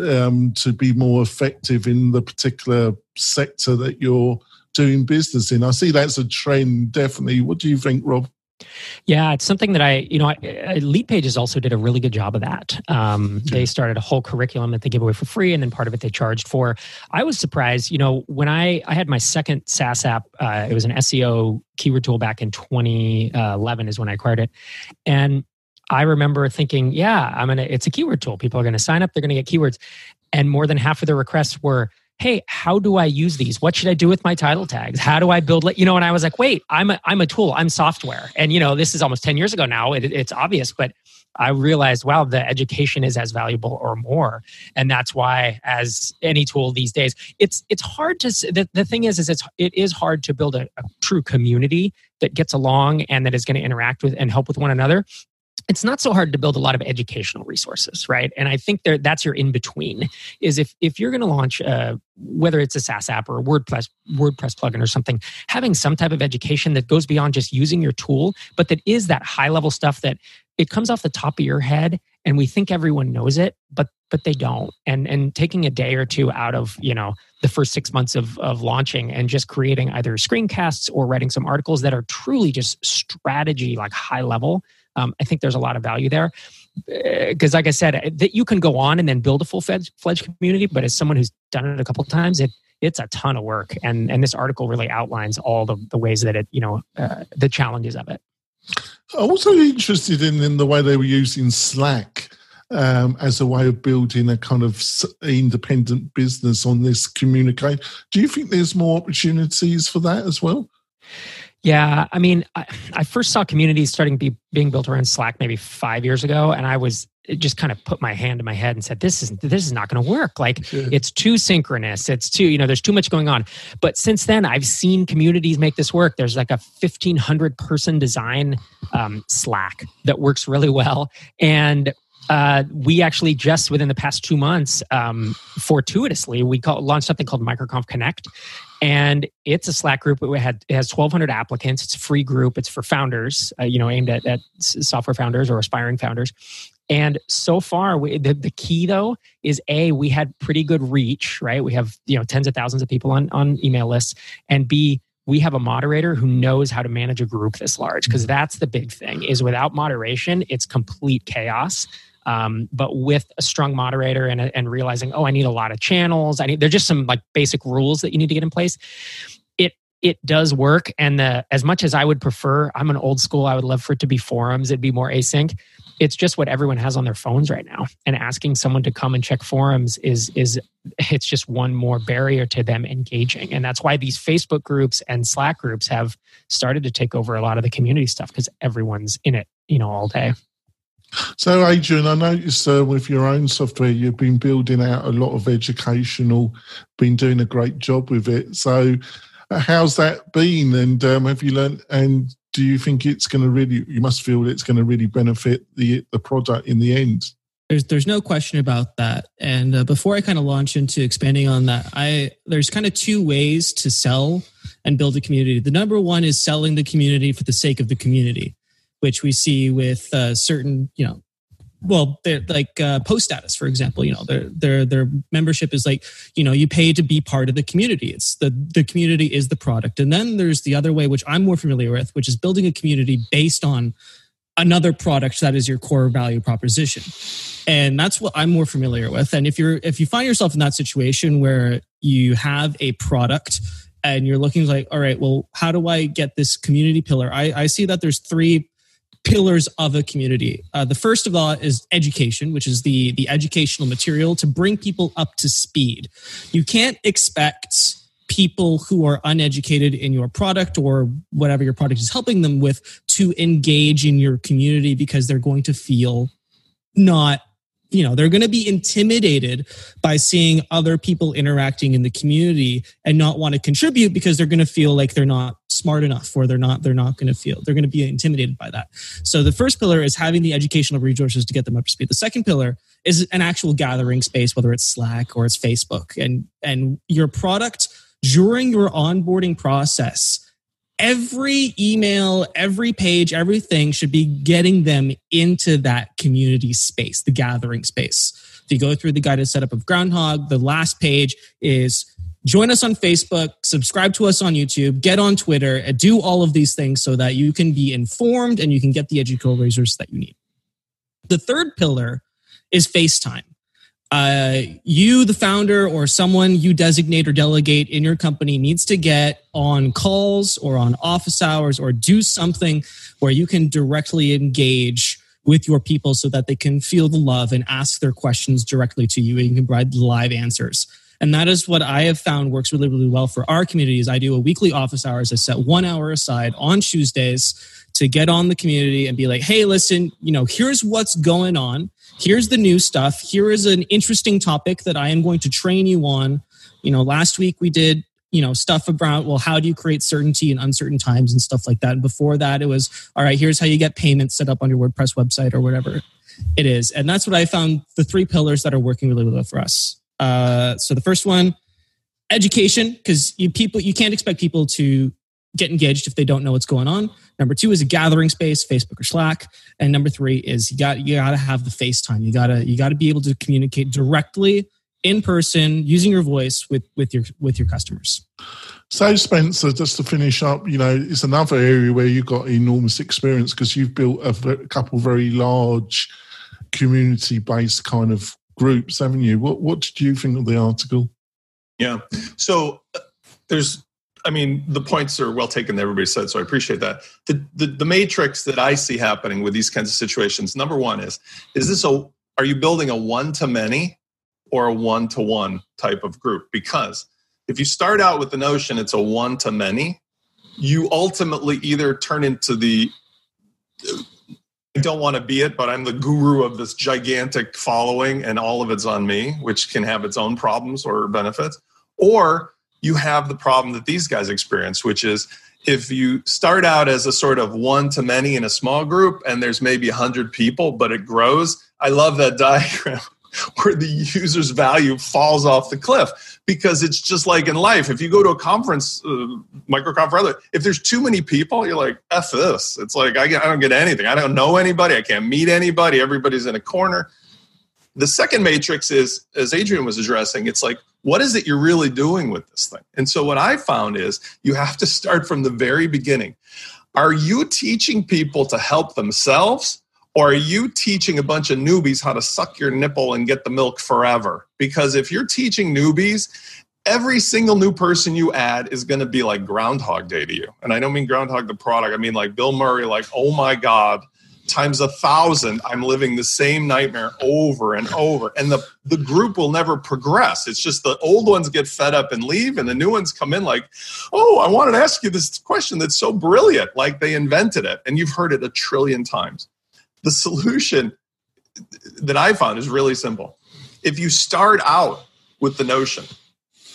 um, to be more effective in the particular sector that you're doing business in. I see that's a trend, definitely. What do you think, Rob? Yeah, it's something that I, you know, Leadpages also did a really good job of that. Um, they started a whole curriculum that they give away for free, and then part of it they charged for. I was surprised, you know, when I I had my second SaaS app. Uh, it was an SEO keyword tool back in 2011 is when I acquired it, and I remember thinking, yeah, I'm gonna. It's a keyword tool. People are gonna sign up. They're gonna get keywords, and more than half of the requests were, "Hey, how do I use these? What should I do with my title tags? How do I build?" You know, and I was like, "Wait, I'm a I'm a tool. I'm software." And you know, this is almost ten years ago now. It, it's obvious, but I realized, wow, the education is as valuable or more, and that's why, as any tool these days, it's it's hard to. The, the thing is, is it's it is hard to build a, a true community that gets along and that is going to interact with and help with one another it's not so hard to build a lot of educational resources right? And i think there that's your in between is if if you're going to launch uh, whether it's a saas app or a wordpress wordpress plugin or something having some type of education that goes beyond just using your tool but that is that high level stuff that it comes off the top of your head and we think everyone knows it but but they don't. And and taking a day or two out of you know the first six months of of launching and just creating either screencasts or writing some articles that are truly just strategy like high level um, I think there's a lot of value there because, uh, like I said, uh, that you can go on and then build a full fledged community. But as someone who's done it a couple times, it it's a ton of work, and and this article really outlines all the the ways that it you know uh, the challenges of it. I'm also interested in, in the way they were using Slack um, as a way of building a kind of independent business on this communicate. Do you think there's more opportunities for that as well? Yeah, I mean, I, I, first saw communities starting be being built around Slack maybe five years ago, and I was just kind of put my hand in my head and said, "This is this is not going to work. Like, sure. it's too synchronous. It's too you know, there's too much going on." But since then, I've seen communities make this work. There's like a 1500 person design um, Slack that works really well, and uh, we actually just within the past two months, um, fortuitously, we call, launched something called MicroConf Connect, and it's a Slack group. It had it has 1,200 applicants. It's a free group. It's for founders, uh, you know, aimed at, at software founders or aspiring founders. And so far, we, the, the key though is a we had pretty good reach, right? We have you know tens of thousands of people on on email lists, and b we have a moderator who knows how to manage a group this large because that's the big thing is without moderation it's complete chaos um, but with a strong moderator and, and realizing oh i need a lot of channels i need there's just some like basic rules that you need to get in place. It it does work and the as much as i would prefer i'm an old school i would love for it to be forums it'd be more async. It's just what everyone has on their phones right now and asking someone to come and check forums is is it's just one more barrier to them engaging and that's why these facebook groups and slack groups have started to take over a lot of the community stuff because everyone's in it you know all day so adrian i noticed uh, with your own software you've been building out a lot of educational been doing a great job with it. So uh, how's that been? And um, have you learned and do you think it's going to really you must feel it's going to really benefit the the product in the end? There's there's no question about that. And uh, before i kind of launch into expanding on that i there's kind of two ways to sell and build a community. The number one is selling the community for the sake of the community which we see with uh, certain you know well they're like uh, post status for example you know their their their membership is like you know you pay to be part of the community. It's the the community is the product. And then there's the other way which i'm more familiar with which is building a community based on another product that is your core value proposition. And that's what i'm more familiar with. And if you're if you find yourself in that situation where you have a product and you're looking like all right well how do i get this community pillar? I, I see that there's three pillars of a community. Uh, the first of all is education, which is the the educational material to bring people up to speed. You can't expect people who are uneducated in your product or whatever your product is helping them with to engage in your community because they're going to feel not you know they're going to be intimidated by seeing other people interacting in the community and not want to contribute because they're going to feel like they're not smart enough or they're not they're not going to feel they're going to be intimidated by that. So the first pillar is having the educational resources to get them up to speed. The second pillar is an actual gathering space whether it's slack or it's facebook. And and your product during your onboarding process every email, every page, everything should be getting them into that community space, the gathering space. If you go through the guided setup of Groundhogg, the last page is join us on Facebook, subscribe to us on YouTube, get on Twitter, and do all of these things so that you can be informed and you can get the educational resources that you need. The third pillar is FaceTime uh, you, the founder, or someone you designate or delegate in your company needs to get on calls or on office hours or do something where you can directly engage with your people so that they can feel the love and ask their questions directly to you and you can provide live answers. And that is what I have found works really, really well for our communities. I do a weekly office hours. I set one hour aside on Tuesdays to get on the community and be like, hey, listen, you know, here's what's going on here's the new stuff. Here is an interesting topic that I am going to train you on. You know, last week we did, you know, stuff about, well, how do you create certainty in uncertain times and stuff like that. And before that, it was, all right, here's how you get payments set up on your WordPress website or whatever it is. And that's what I found the three pillars that are working really well for us. Uh, so the first one, education, because you people, you can't expect people to get engaged if they don't know what's going on. Number two is a gathering space, Facebook or Slack. And number three is you got you got to have the FaceTime. You gotta you got to be able to communicate directly in person using your voice with with your with your customers. So Spencer, just to finish up, you know, it's another area where you've got enormous experience because you've built a, a couple very large community-based kind of groups, haven't you? What what did you think of the article? Yeah, so uh, there's I mean, the points are well taken that everybody said, so I appreciate that. The, the, the matrix that I see happening with these kinds of situations, number one is, is this a, are you building a one to many or a one to one type of group? Because if you start out with the notion it's a one to many, you ultimately either turn into the, I don't want to be it, but I'm the guru of this gigantic following and all of it's on me, which can have its own problems or benefits. Or you have the problem that these guys experience, which is if you start out as a sort of one to many in a small group and there's maybe 100 people, but it grows. I love that diagram where the user's value falls off the cliff because it's just like in life. If you go to a conference, uh, micro conference, if there's too many people, you're like, F this. It's like, I, get, I don't get anything. I don't know anybody. I can't meet anybody. Everybody's in a corner. The second matrix is, as Adrian was addressing, it's like, what is it you're really doing with this thing? And so what I found is you have to start from the very beginning. Are you teaching people to help themselves? Or are you teaching a bunch of newbies how to suck your nipple and get the milk forever? Because if you're teaching newbies, every single new person you add is going to be like Groundhog Day to you. And I don't mean Groundhogg the product, I mean like Bill Murray, like, oh my God, times a thousand, I'm living the same nightmare over and over. And the, the group will never progress. It's just the old ones get fed up and leave, and the new ones come in like, oh, I wanted to ask you this question that's so brilliant, like they invented it. And you've heard it a trillion times. The solution that I found is really simple. If you start out with the notion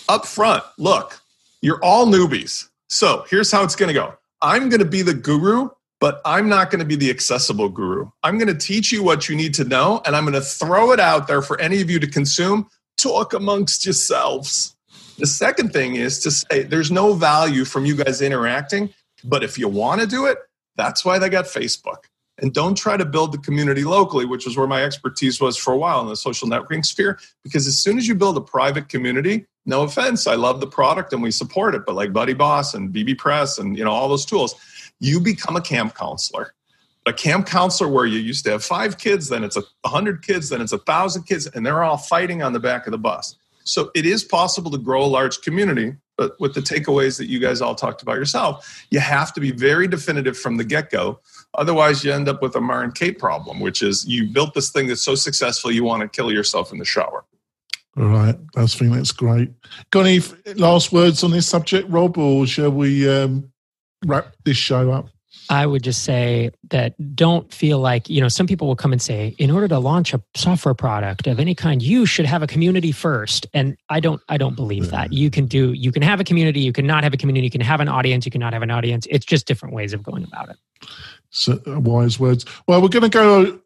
up front, look, you're all newbies. So here's how it's going to go I'm going to be the guru, but I'm not going to be the accessible guru. I'm going to teach you what you need to know, and I'm going to throw it out there for any of you to consume. Talk amongst yourselves. The second thing is to say there's no value from you guys interacting, but if you want to do it, that's why they got Facebook and don't try to build the community locally, which is where my expertise was for a while in the social networking sphere. Because as soon as you build a private community, no offense, I love the product and we support it, but like Buddy Boss and bbPress and you know all those tools, you become a camp counselor. A camp counselor where you used to have five kids, then it's a hundred kids, then it's a thousand kids, and they're all fighting on the back of the bus. So it is possible to grow a large community, but with the takeaways that you guys all talked about yourself, you have to be very definitive from the get go Otherwise, you end up with a Mar and Kate problem, which is you built this thing that's so successful you want to kill yourself in the shower. All right, I think that's great. Got any last words on this subject, Rob, or shall we um, wrap this show up? I would just say that don't feel like, you know, some people will come and say, in order to launch a software product of any kind, you should have a community first. And I don't I don't believe that. You can do you can have a community, you can not have a community, you can have an audience, you cannot have an audience. It's just different ways of going about it. So, uh, wise words. Well, we're going to go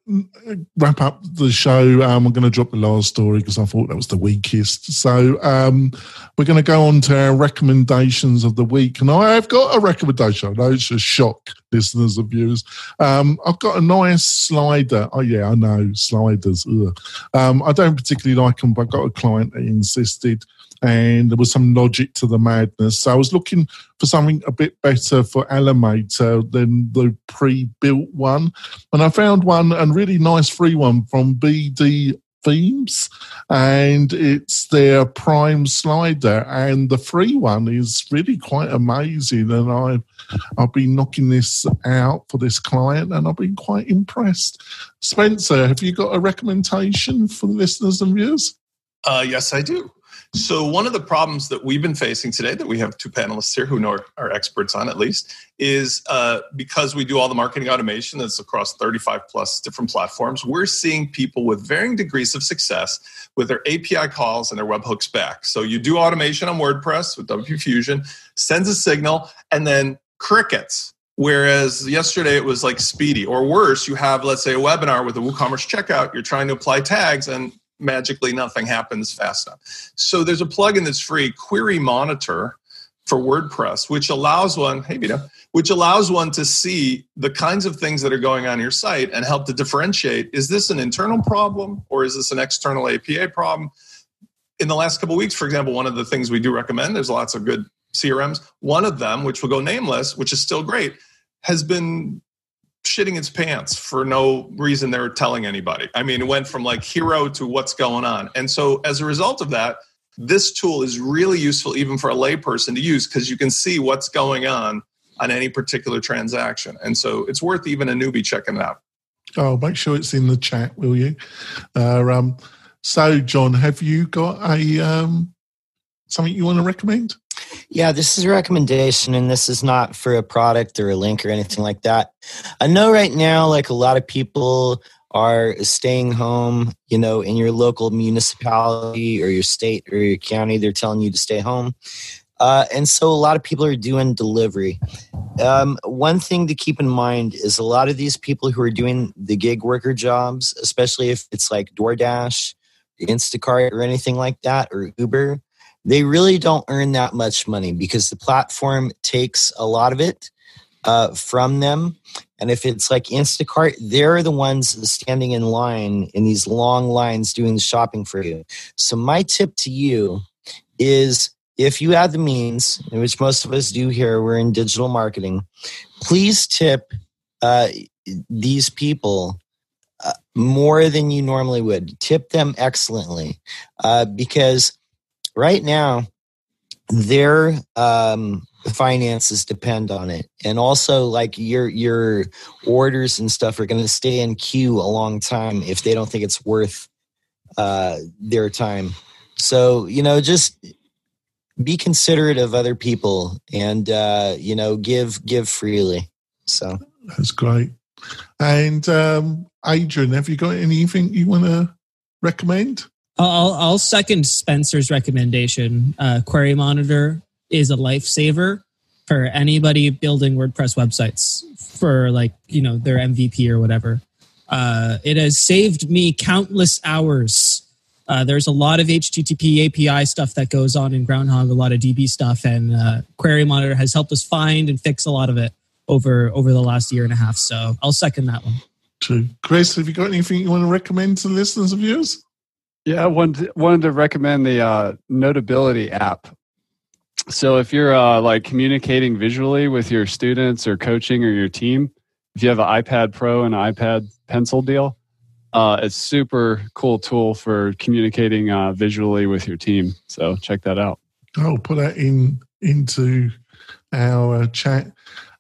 wrap up the show. Um, we're going to drop the last story because I thought that was the weakest. So um, we're going to go on to our recommendations of the week. And I have got a recommendation. I know it's a shock, listeners and viewers. Um, I've got a nice slider. Oh, yeah, I know, sliders. Um, I don't particularly like them, but I've got a client that insisted – and there was some logic to the madness. So I was looking for something a bit better for Elementor than the pre-built one, and I found one, a really nice free one from BD themes and it's their prime slider and the free one is really quite amazing and I've I've been knocking this out for this client and I've been quite impressed. Spencer, have you got a recommendation for the listeners and viewers? Uh, yes, I do. So, one of the problems that we've been facing today, that we have two panelists here who know are, are experts on at least, is uh, because we do all the marketing automation that's across 35 plus different platforms, we're seeing people with varying degrees of success with their API calls and their webhooks back. So, you do automation on WordPress with WP Fusion, sends a signal, and then crickets. Whereas yesterday it was like speedy, or worse, you have, let's say, a webinar with a WooCommerce checkout, you're trying to apply tags, and magically nothing happens fast enough. So there's a plugin that's free, Query Monitor for WordPress, which allows one, hey Vito, which allows one to see the kinds of things that are going on your site and help to differentiate is this an internal problem or is this an external API problem? In the last couple weeks, for example, one of the things we do recommend, there's lots of good CRMs. One of them, which will go nameless, which is still great, has been shitting its pants for no reason they're telling anybody. I mean, it went from like hero to what's going on. And so as a result of that, this tool is really useful even for a layperson to use because you can see what's going on on any particular transaction. And so it's worth even a newbie checking it out. Oh, make sure it's in the chat, will you? Uh, um, so, John, have you got a um, something you want to recommend? Yeah, this is a recommendation, and this is not for a product or a link or anything like that. I know right now, like a lot of people are staying home, you know, in your local municipality or your state or your county, they're telling you to stay home. Uh, and so a lot of people are doing delivery. Um, one thing to keep in mind is a lot of these people who are doing the gig worker jobs, especially if it's like DoorDash Instacart or anything like that or Uber, they really don't earn that much money because the platform takes a lot of it uh, from them. And if it's like Instacart, they're the ones standing in line in these long lines doing the shopping for you. So, my tip to you is if you have the means, which most of us do here, we're in digital marketing, please tip uh, these people uh, more than you normally would. Tip them excellently uh, because right now their um, finances depend on it, and also like your your orders and stuff are going to stay in queue a long time if they don't think it's worth uh, their time. So you know, just be considerate of other people and uh, you know give give freely. So that's great. And um, Adrian, have you got anything you want to recommend? I'll, I'll second Spencer's recommendation. Uh, Query Monitor is a lifesaver for anybody building WordPress websites for like you know their MVP or whatever. Uh, it has saved me countless hours. Uh, there's a lot of HTTP API stuff that goes on in Groundhogg, a lot of DB stuff, and uh, Query Monitor has helped us find and fix a lot of it over over the last year and a half. So I'll second that one. True. Grace. have you got anything you want to recommend to listeners of yours? Yeah, I wanted, wanted to recommend the uh, Notability app. So if you're uh, like communicating visually with your students or coaching or your team, if you have an iPad Pro and an iPad Pencil deal, uh, it's super cool tool for communicating uh, visually with your team. So check that out. I'll put that in into our uh, chat.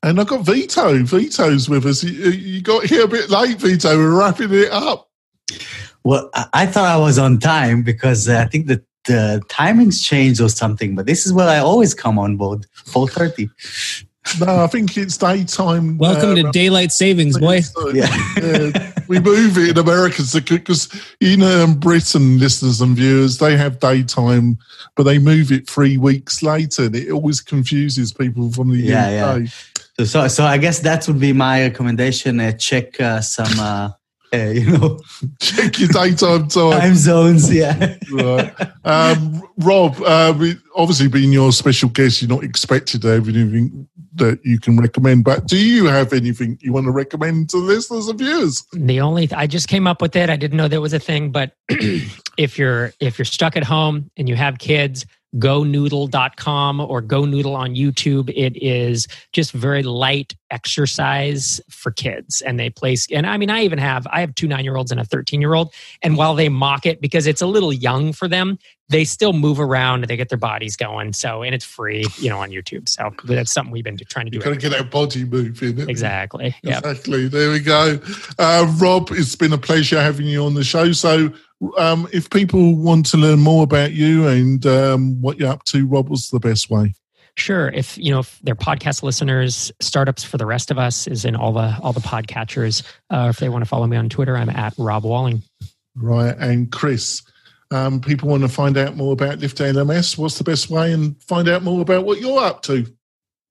And I've got Vito. Vito's with us. You, you got here a bit late, Vito. We're wrapping it up. Well, I thought I was on time because I think that the timings changed or something. But this is where I always come on board, four thirty. No, I think it's daytime. Welcome uh, to daylight savings, boy. Yeah. yeah. we move it in America because you know, in um, Britain, listeners and viewers, they have daytime, but they move it three weeks later. And it always confuses people from the yeah, UK. Yeah. So, so, so I guess that would be my recommendation. Uh, check uh, some, uh, you know, check your daytime time. time zones. Yeah. right. Um, Rob, uh, obviously being your special guest, you're not expected to have anything that you can recommend. But do you have anything you want to recommend to listeners and viewers? The only th- I just came up with it. I didn't know there was a thing, but if you're if you're stuck at home and you have kids gonoodle.com or go noodle on youtube. It is just very light exercise for kids. And they place and i mean i even have i have two nine year olds and a 13 year old and while they mock it because it's a little young for them they still move around they get their bodies going. So and it's free you know on youtube. So that's something we've been trying to do got to get that body moving exactly. Yep. exactly. There we go. Uh, rob it's been a pleasure having you on the show. So um, if people want to learn more about you and um, what you're up to, Rob, what's the best way? Sure. If you know if they're podcast listeners, startups for the rest of us is in all the all the podcatchers. Uh, if they want to follow me on Twitter, I'm at Rob Walling. Right, and Chris, um, people want to find out more about Lift LMS. What's the best way and find out more about what you're up to?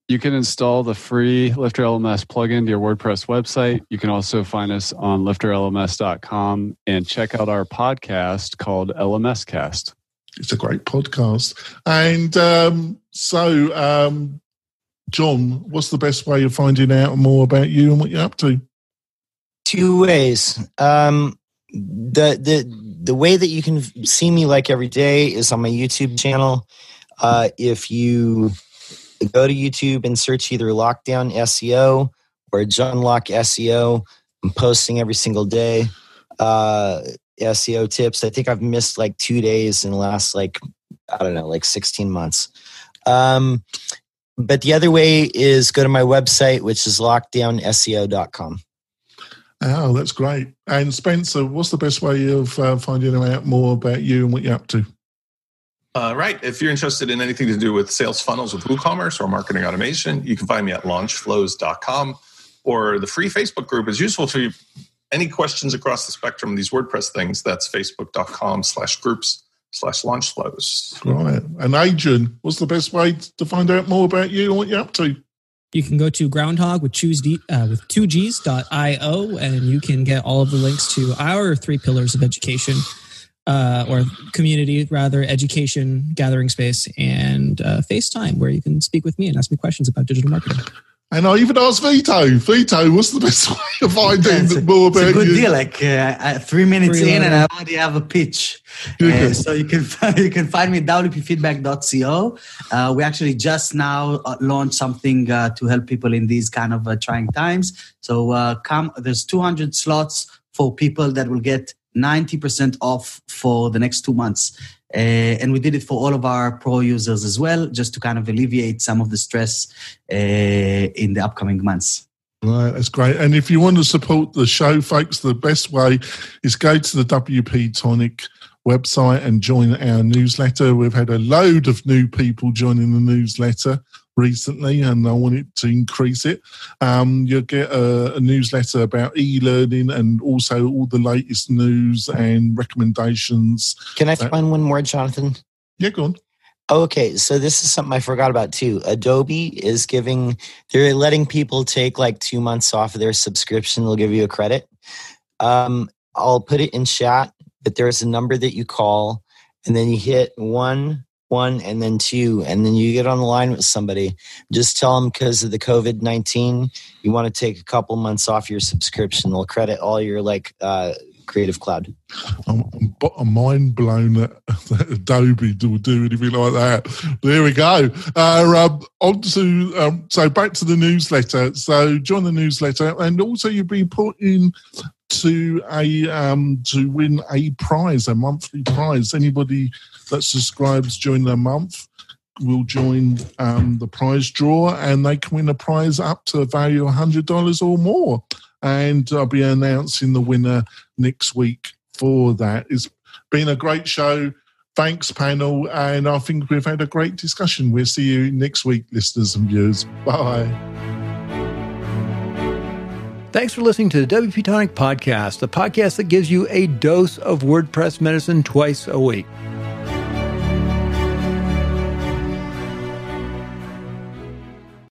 You can install the free Lifter LMS plugin to your WordPress website. You can also find us on lifterlms.com and check out our podcast called LMS Cast. It's a great podcast. And um, so, um, John, what's the best way of finding out more about you and what you're up to? Two ways. Um, the the the way that you can see me like every day is on my YouTube channel. Uh, if you go to YouTube and search either Lockedown SEO or John Locke SEO. I'm posting every single day uh, SEO tips. I think I've missed like two days in the last like I don't know like 16 months. Um, but the other way is go to my website, which is lockedownseo.com. Oh, that's great. And Spencer, what's the best way of uh, finding out more about you and what you're up to? Uh, right. If you're interested in anything to do with sales funnels with WooCommerce or marketing automation, you can find me at launchflows.com or the free Facebook group is useful for you. Any questions across the spectrum of these WordPress things, that's facebook.com slash groups slash launchflows. Right. And Adrian, what's the best way to find out more about you and what you're up to? You can go to groundhog with choose D, uh, with two G's.io and you can get all of the links to our three pillars of education uh, or community rather, education gathering space, and uh, FaceTime where you can speak with me and ask me questions about digital marketing. And I even asked Vito, Vito, what's the best way of finding It's a, more it's a about good you? deal. Like uh, uh, three minutes Three in, and. I already have a pitch. Good. Uh, so you can find, you can find me at wpfeedback.co. Uh, we actually just now uh, launched something uh, to help people in these kind of uh, trying times. So uh, come, there's 200 slots for people that will get 90% off for the next two months. Uh, and we did it for all of our pro users as well, just to kind of alleviate some of the stress uh, in the upcoming months. Right, that's great. And if you want to support the show, folks, the best way is go to the WP Tonic website and join our newsletter. We've had a load of new people joining the newsletter recently, and I wanted to increase it. Um, you'll get a, a newsletter about e-learning and also all the latest news and recommendations. Can I throw in one more, Jonathan? Yeah, go on. Okay, so this is something I forgot about too. Adobe is giving, they're letting people take like two months off of their subscription. They'll give you a credit. Um, I'll put it in chat, but there's a number that you call, and then you hit one, one, and then two, and then you get on the line with somebody. Just tell them because of the COVID 19, you want to take a couple months off your subscription. They'll credit all your like uh, Creative Cloud. I'm, I'm mind blown that, that Adobe will do anything like that. There we go. Uh, um, on to um, so back to the newsletter. So join the newsletter, and also you'll be put in to a um, to win a prize, a monthly prize. Anybody that subscribes during the month will join um, the prize draw, and they can win a prize up to a value of hundred dollars or more. And I'll be announcing the winner next week for that. It's been a great show. Thanks, panel. And I think we've had a great discussion. We'll see you next week, listeners and viewers. Bye. Thanks for listening to the WP Tonic Podcast, the podcast that gives you a dose of WordPress medicine twice a week.